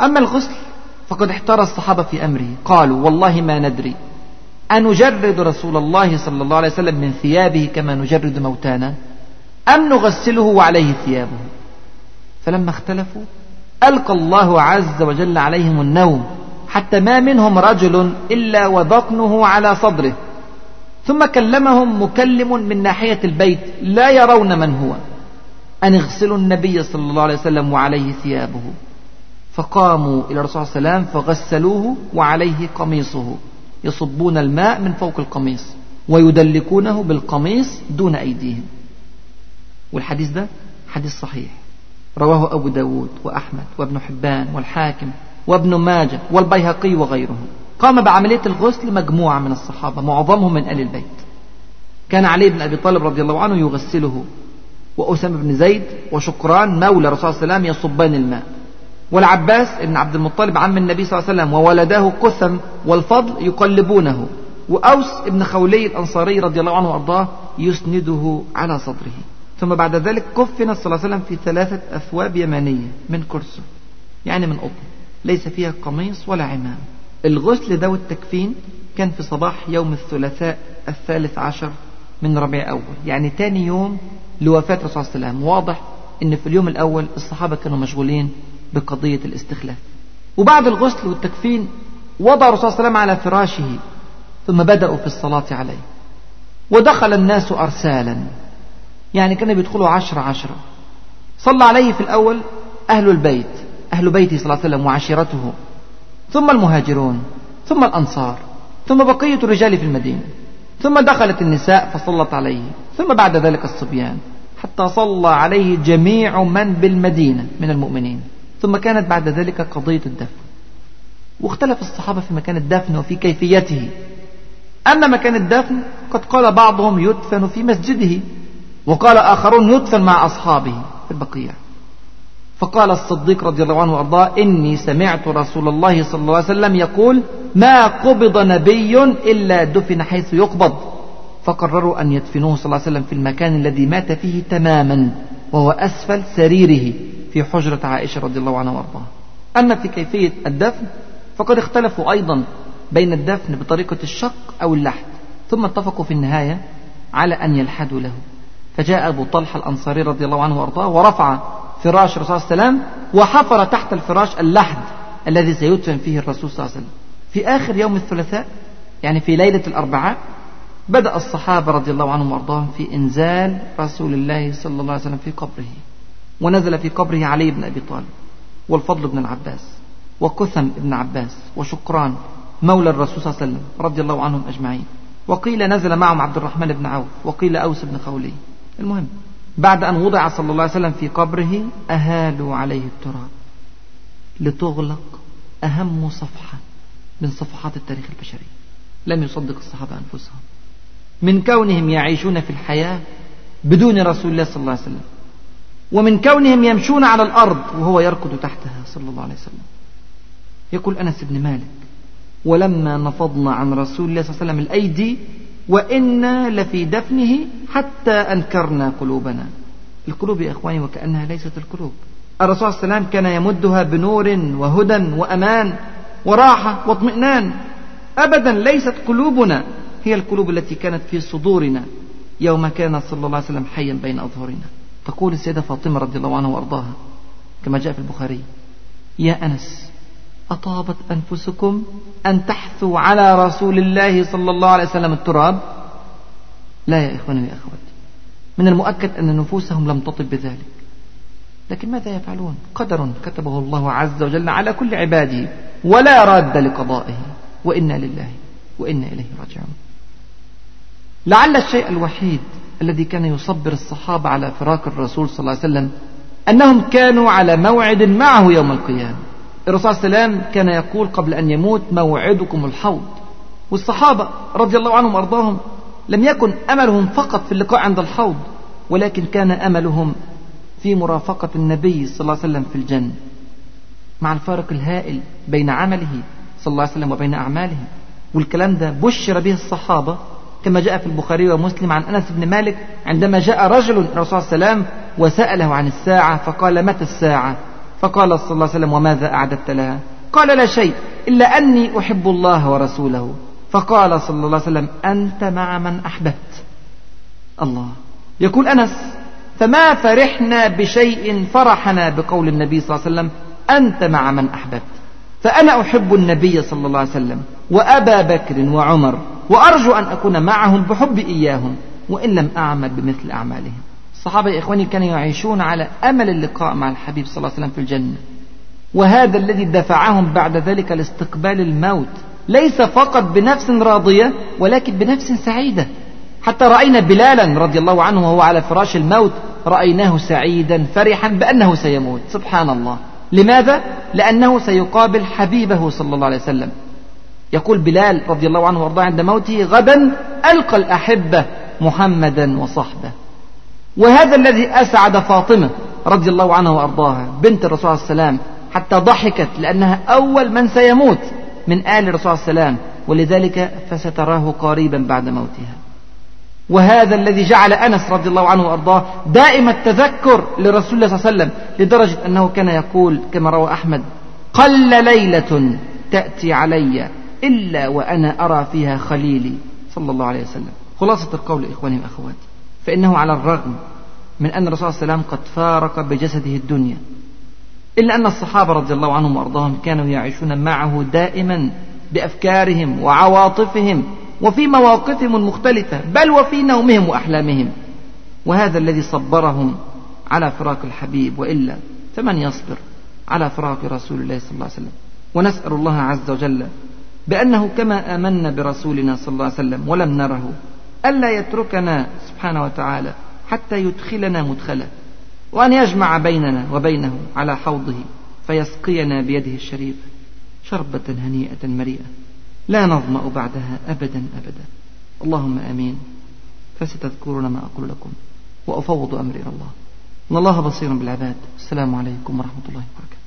أما الغسل فقد احتار الصحابة في أمره قالوا والله ما ندري أنجرد رسول الله صلى الله عليه وسلم من ثيابه كما نجرد موتانا؟ أم نغسله وعليه ثيابه؟ فلما اختلفوا ألقى الله عز وجل عليهم النوم حتى ما منهم رجل إلا وبطنه على صدره. ثم كلمهم مكلم من ناحية البيت لا يرون من هو. أن اغسلوا النبي صلى الله عليه وسلم وعليه ثيابه. فقاموا إلى الرسول صلى الله عليه وسلم فغسلوه وعليه قميصه. يصبون الماء من فوق القميص ويدلكونه بالقميص دون أيديهم. والحديث ده حديث صحيح. رواه أبو داود وأحمد وابن حبان والحاكم. وابن ماجه والبيهقي وغيرهم. قام بعملية الغسل مجموعة من الصحابة معظمهم من آل البيت. كان علي بن أبي طالب رضي الله عنه يغسله وأسامة بن زيد وشكران مولى رسول الله صلى الله عليه وسلم يصبان الماء. والعباس بن عبد المطلب عم النبي صلى الله عليه وسلم وولده قثم والفضل يقلبونه. وأوس بن خولي الأنصاري رضي الله عنه وأرضاه يسنده على صدره. ثم بعد ذلك كفن صلى الله عليه وسلم في ثلاثة أثواب يمانية من كرسه يعني من قطن. ليس فيها قميص ولا عمام. الغسل ده والتكفين كان في صباح يوم الثلاثاء الثالث عشر من ربيع أول يعني تاني يوم لوفاة الرسول صلى الله عليه وسلم. واضح إن في اليوم الأول الصحابة كانوا مشغولين بقضية الاستخلاف. وبعد الغسل والتكفين وضع الرسول صلى الله عليه وسلم على فراشه ثم بدأوا في الصلاة عليه. ودخل الناس أرسالا يعني كانوا بيدخلوا عشرة عشرة. صلى عليه في الأول أهل البيت. أهل بيته صلى الله عليه وسلم وعشيرته ثم المهاجرون ثم الأنصار ثم بقية الرجال في المدينة ثم دخلت النساء فصلت عليه ثم بعد ذلك الصبيان حتى صلى عليه جميع من بالمدينة من المؤمنين ثم كانت بعد ذلك قضية الدفن. واختلف الصحابة في مكان الدفن وفي كيفيته. أما مكان الدفن قد قال بعضهم يدفن في مسجده وقال آخرون يدفن مع أصحابه في البقيع. فقال الصديق رضي الله عنه وأرضاه إني سمعت رسول الله صلى الله عليه وسلم يقول ما قبض نبي إلا دفن حيث يقبض. فقرروا أن يدفنوه صلى الله عليه وسلم في المكان الذي مات فيه تماما وهو أسفل سريره في حجرة عائشة رضي الله عنها وأرضاها. أما في كيفية الدفن فقد اختلفوا أيضا بين الدفن بطريقة الشق أو اللحد ثم اتفقوا في النهاية على أن يلحدوا له. فجاء أبو طلحة الأنصاري رضي الله عنه وأرضاه ورفع فراش الرسول صلى الله عليه وسلم وحفر تحت الفراش اللحد الذي سيدفن فيه الرسول صلى الله عليه وسلم. في آخر يوم الثلاثاء يعني في ليلة الأربعاء بدأ الصحابة رضي الله عنهم وأرضاهم في إنزال رسول الله صلى الله عليه وسلم في قبره. ونزل في قبره علي بن أبي طالب والفضل بن العباس وكثم بن عباس وشكران مولى الرسول صلى الله عليه وسلم رضي الله عنهم أجمعين. وقيل نزل معهم عبد الرحمن بن عوف وقيل أوس بن خولي. المهم بعد أن وضع صلى الله عليه وسلم في قبره أهالوا عليه التراب لتغلق أهم صفحة من صفحات التاريخ البشري. لم يصدق الصحابة أنفسهم. من كونهم يعيشون في الحياة بدون رسول الله صلى الله عليه وسلم. ومن كونهم يمشون على الأرض وهو يركض تحتها صلى الله عليه وسلم. يقول أنس بن مالك ولما نفضنا عن رسول الله صلى الله عليه وسلم الأيدي وإنا لفي دفنه حتى أنكرنا قلوبنا. القلوب يا إخواني وكأنها ليست القلوب. الرسول صلى الله عليه وسلم كان يمدها بنور وهدى وأمان وراحة واطمئنان. أبدا ليست قلوبنا هي القلوب التي كانت في صدورنا يوم كان صلى الله عليه وسلم حيا بين أظهرنا. تقول السيدة فاطمة رضي الله عنها وأرضاها كما جاء في البخاري يا أنس أطابت أنفسكم أن تحثوا على رسول الله صلى الله عليه وسلم التراب؟ لا يا إخواني يا أخواتي من المؤكد أن نفوسهم لم تطب بذلك. لكن ماذا يفعلون؟ قدر كتبه الله عز وجل على كل عباده ولا راد لقضائه. وإنا لله وإنا إليه راجعون. لعل الشيء الوحيد الذي كان يصبر الصحابة على فراق الرسول صلى الله عليه وسلم أنهم كانوا على موعد معه يوم القيامة. الرسول صلى الله عليه وسلم كان يقول قبل أن يموت موعدكم الحوض. والصحابة رضي الله عنهم وأرضاهم لم يكن أملهم فقط في اللقاء عند الحوض ولكن كان أملهم في مرافقة النبي صلى الله عليه وسلم في الجنة مع الفارق الهائل بين عمله صلى الله عليه وسلم وبين أعماله. والكلام ده بشر به الصحابة كما جاء في البخاري ومسلم عن أنس بن مالك عندما جاء رجل الرسول صلى الله عليه وسلم وسأله عن الساعة فقال متى الساعة؟ فقال صلى الله عليه وسلم وماذا أعددت لها؟ قال لا شيء إلا أني أحب الله ورسوله. فقال صلى الله عليه وسلم أنت مع من أحببت. الله. يقول أنس فما فرحنا بشيء فرحنا بقول النبي صلى الله عليه وسلم أنت مع من أحببت. فأنا أحب النبي صلى الله عليه وسلم وأبا بكر وعمر وأرجو أن أكون معهم بحب إياهم وإن لم أعمل بمثل أعمالهم. الصحابة يا إخواني كانوا يعيشون على أمل اللقاء مع الحبيب صلى الله عليه وسلم في الجنة. وهذا الذي دفعهم بعد ذلك لاستقبال الموت. ليس فقط بنفس راضية ولكن بنفس سعيدة. حتى رأينا بلالا رضي الله عنه وهو على فراش الموت رأيناه سعيدا فرحا بأنه سيموت. سبحان الله. لماذا؟ لأنه سيقابل حبيبه صلى الله عليه وسلم. يقول بلال رضي الله عنه وأرضاه عند موته غدا ألقى الأحبة محمدا وصحبه. وهذا الذي أسعد فاطمة رضي الله عنها وأرضاها بنت الرسول عليه وسلم حتى ضحكت لأنها أول من سيموت من آل الرسول عليه وسلم ولذلك فستراه قريبا بعد موتها. وهذا الذي جعل أنس رضي الله عنه وأرضاه دائم التذكر لرسول الله صلى الله عليه وسلم لدرجة أنه كان يقول كما روى أحمد قل ليلة تأتي علي إلا وأنا أرى فيها خليلي صلى الله عليه وسلم. خلاصة القول إخواني وأخواتي. فإنه على الرغم من أن الرسول صلى الله عليه وسلم قد فارق بجسده الدنيا. إلا أن الصحابة رضي الله عنهم وأرضاهم كانوا يعيشون معه دائما بأفكارهم وعواطفهم وفي مواقفهم المختلفة بل وفي نومهم وأحلامهم. وهذا الذي صبرهم على فراق الحبيب وإلا فمن يصبر على فراق رسول الله صلى الله عليه وسلم؟ ونسأل الله عز وجل بأنه كما آمنا برسولنا صلى الله عليه وسلم ولم نره ألا يتركنا سبحانه وتعالى حتى يدخلنا مدخله وأن يجمع بيننا وبينه على حوضه فيسقينا بيده الشريفة شربة هنيئة مريئة لا نظمأ بعدها أبدا أبدا. اللهم آمين. فستذكرون ما أقول لكم وأفوض أمري إلى الله. إن الله بصير بالعباد. السلام عليكم ورحمة الله وبركاته.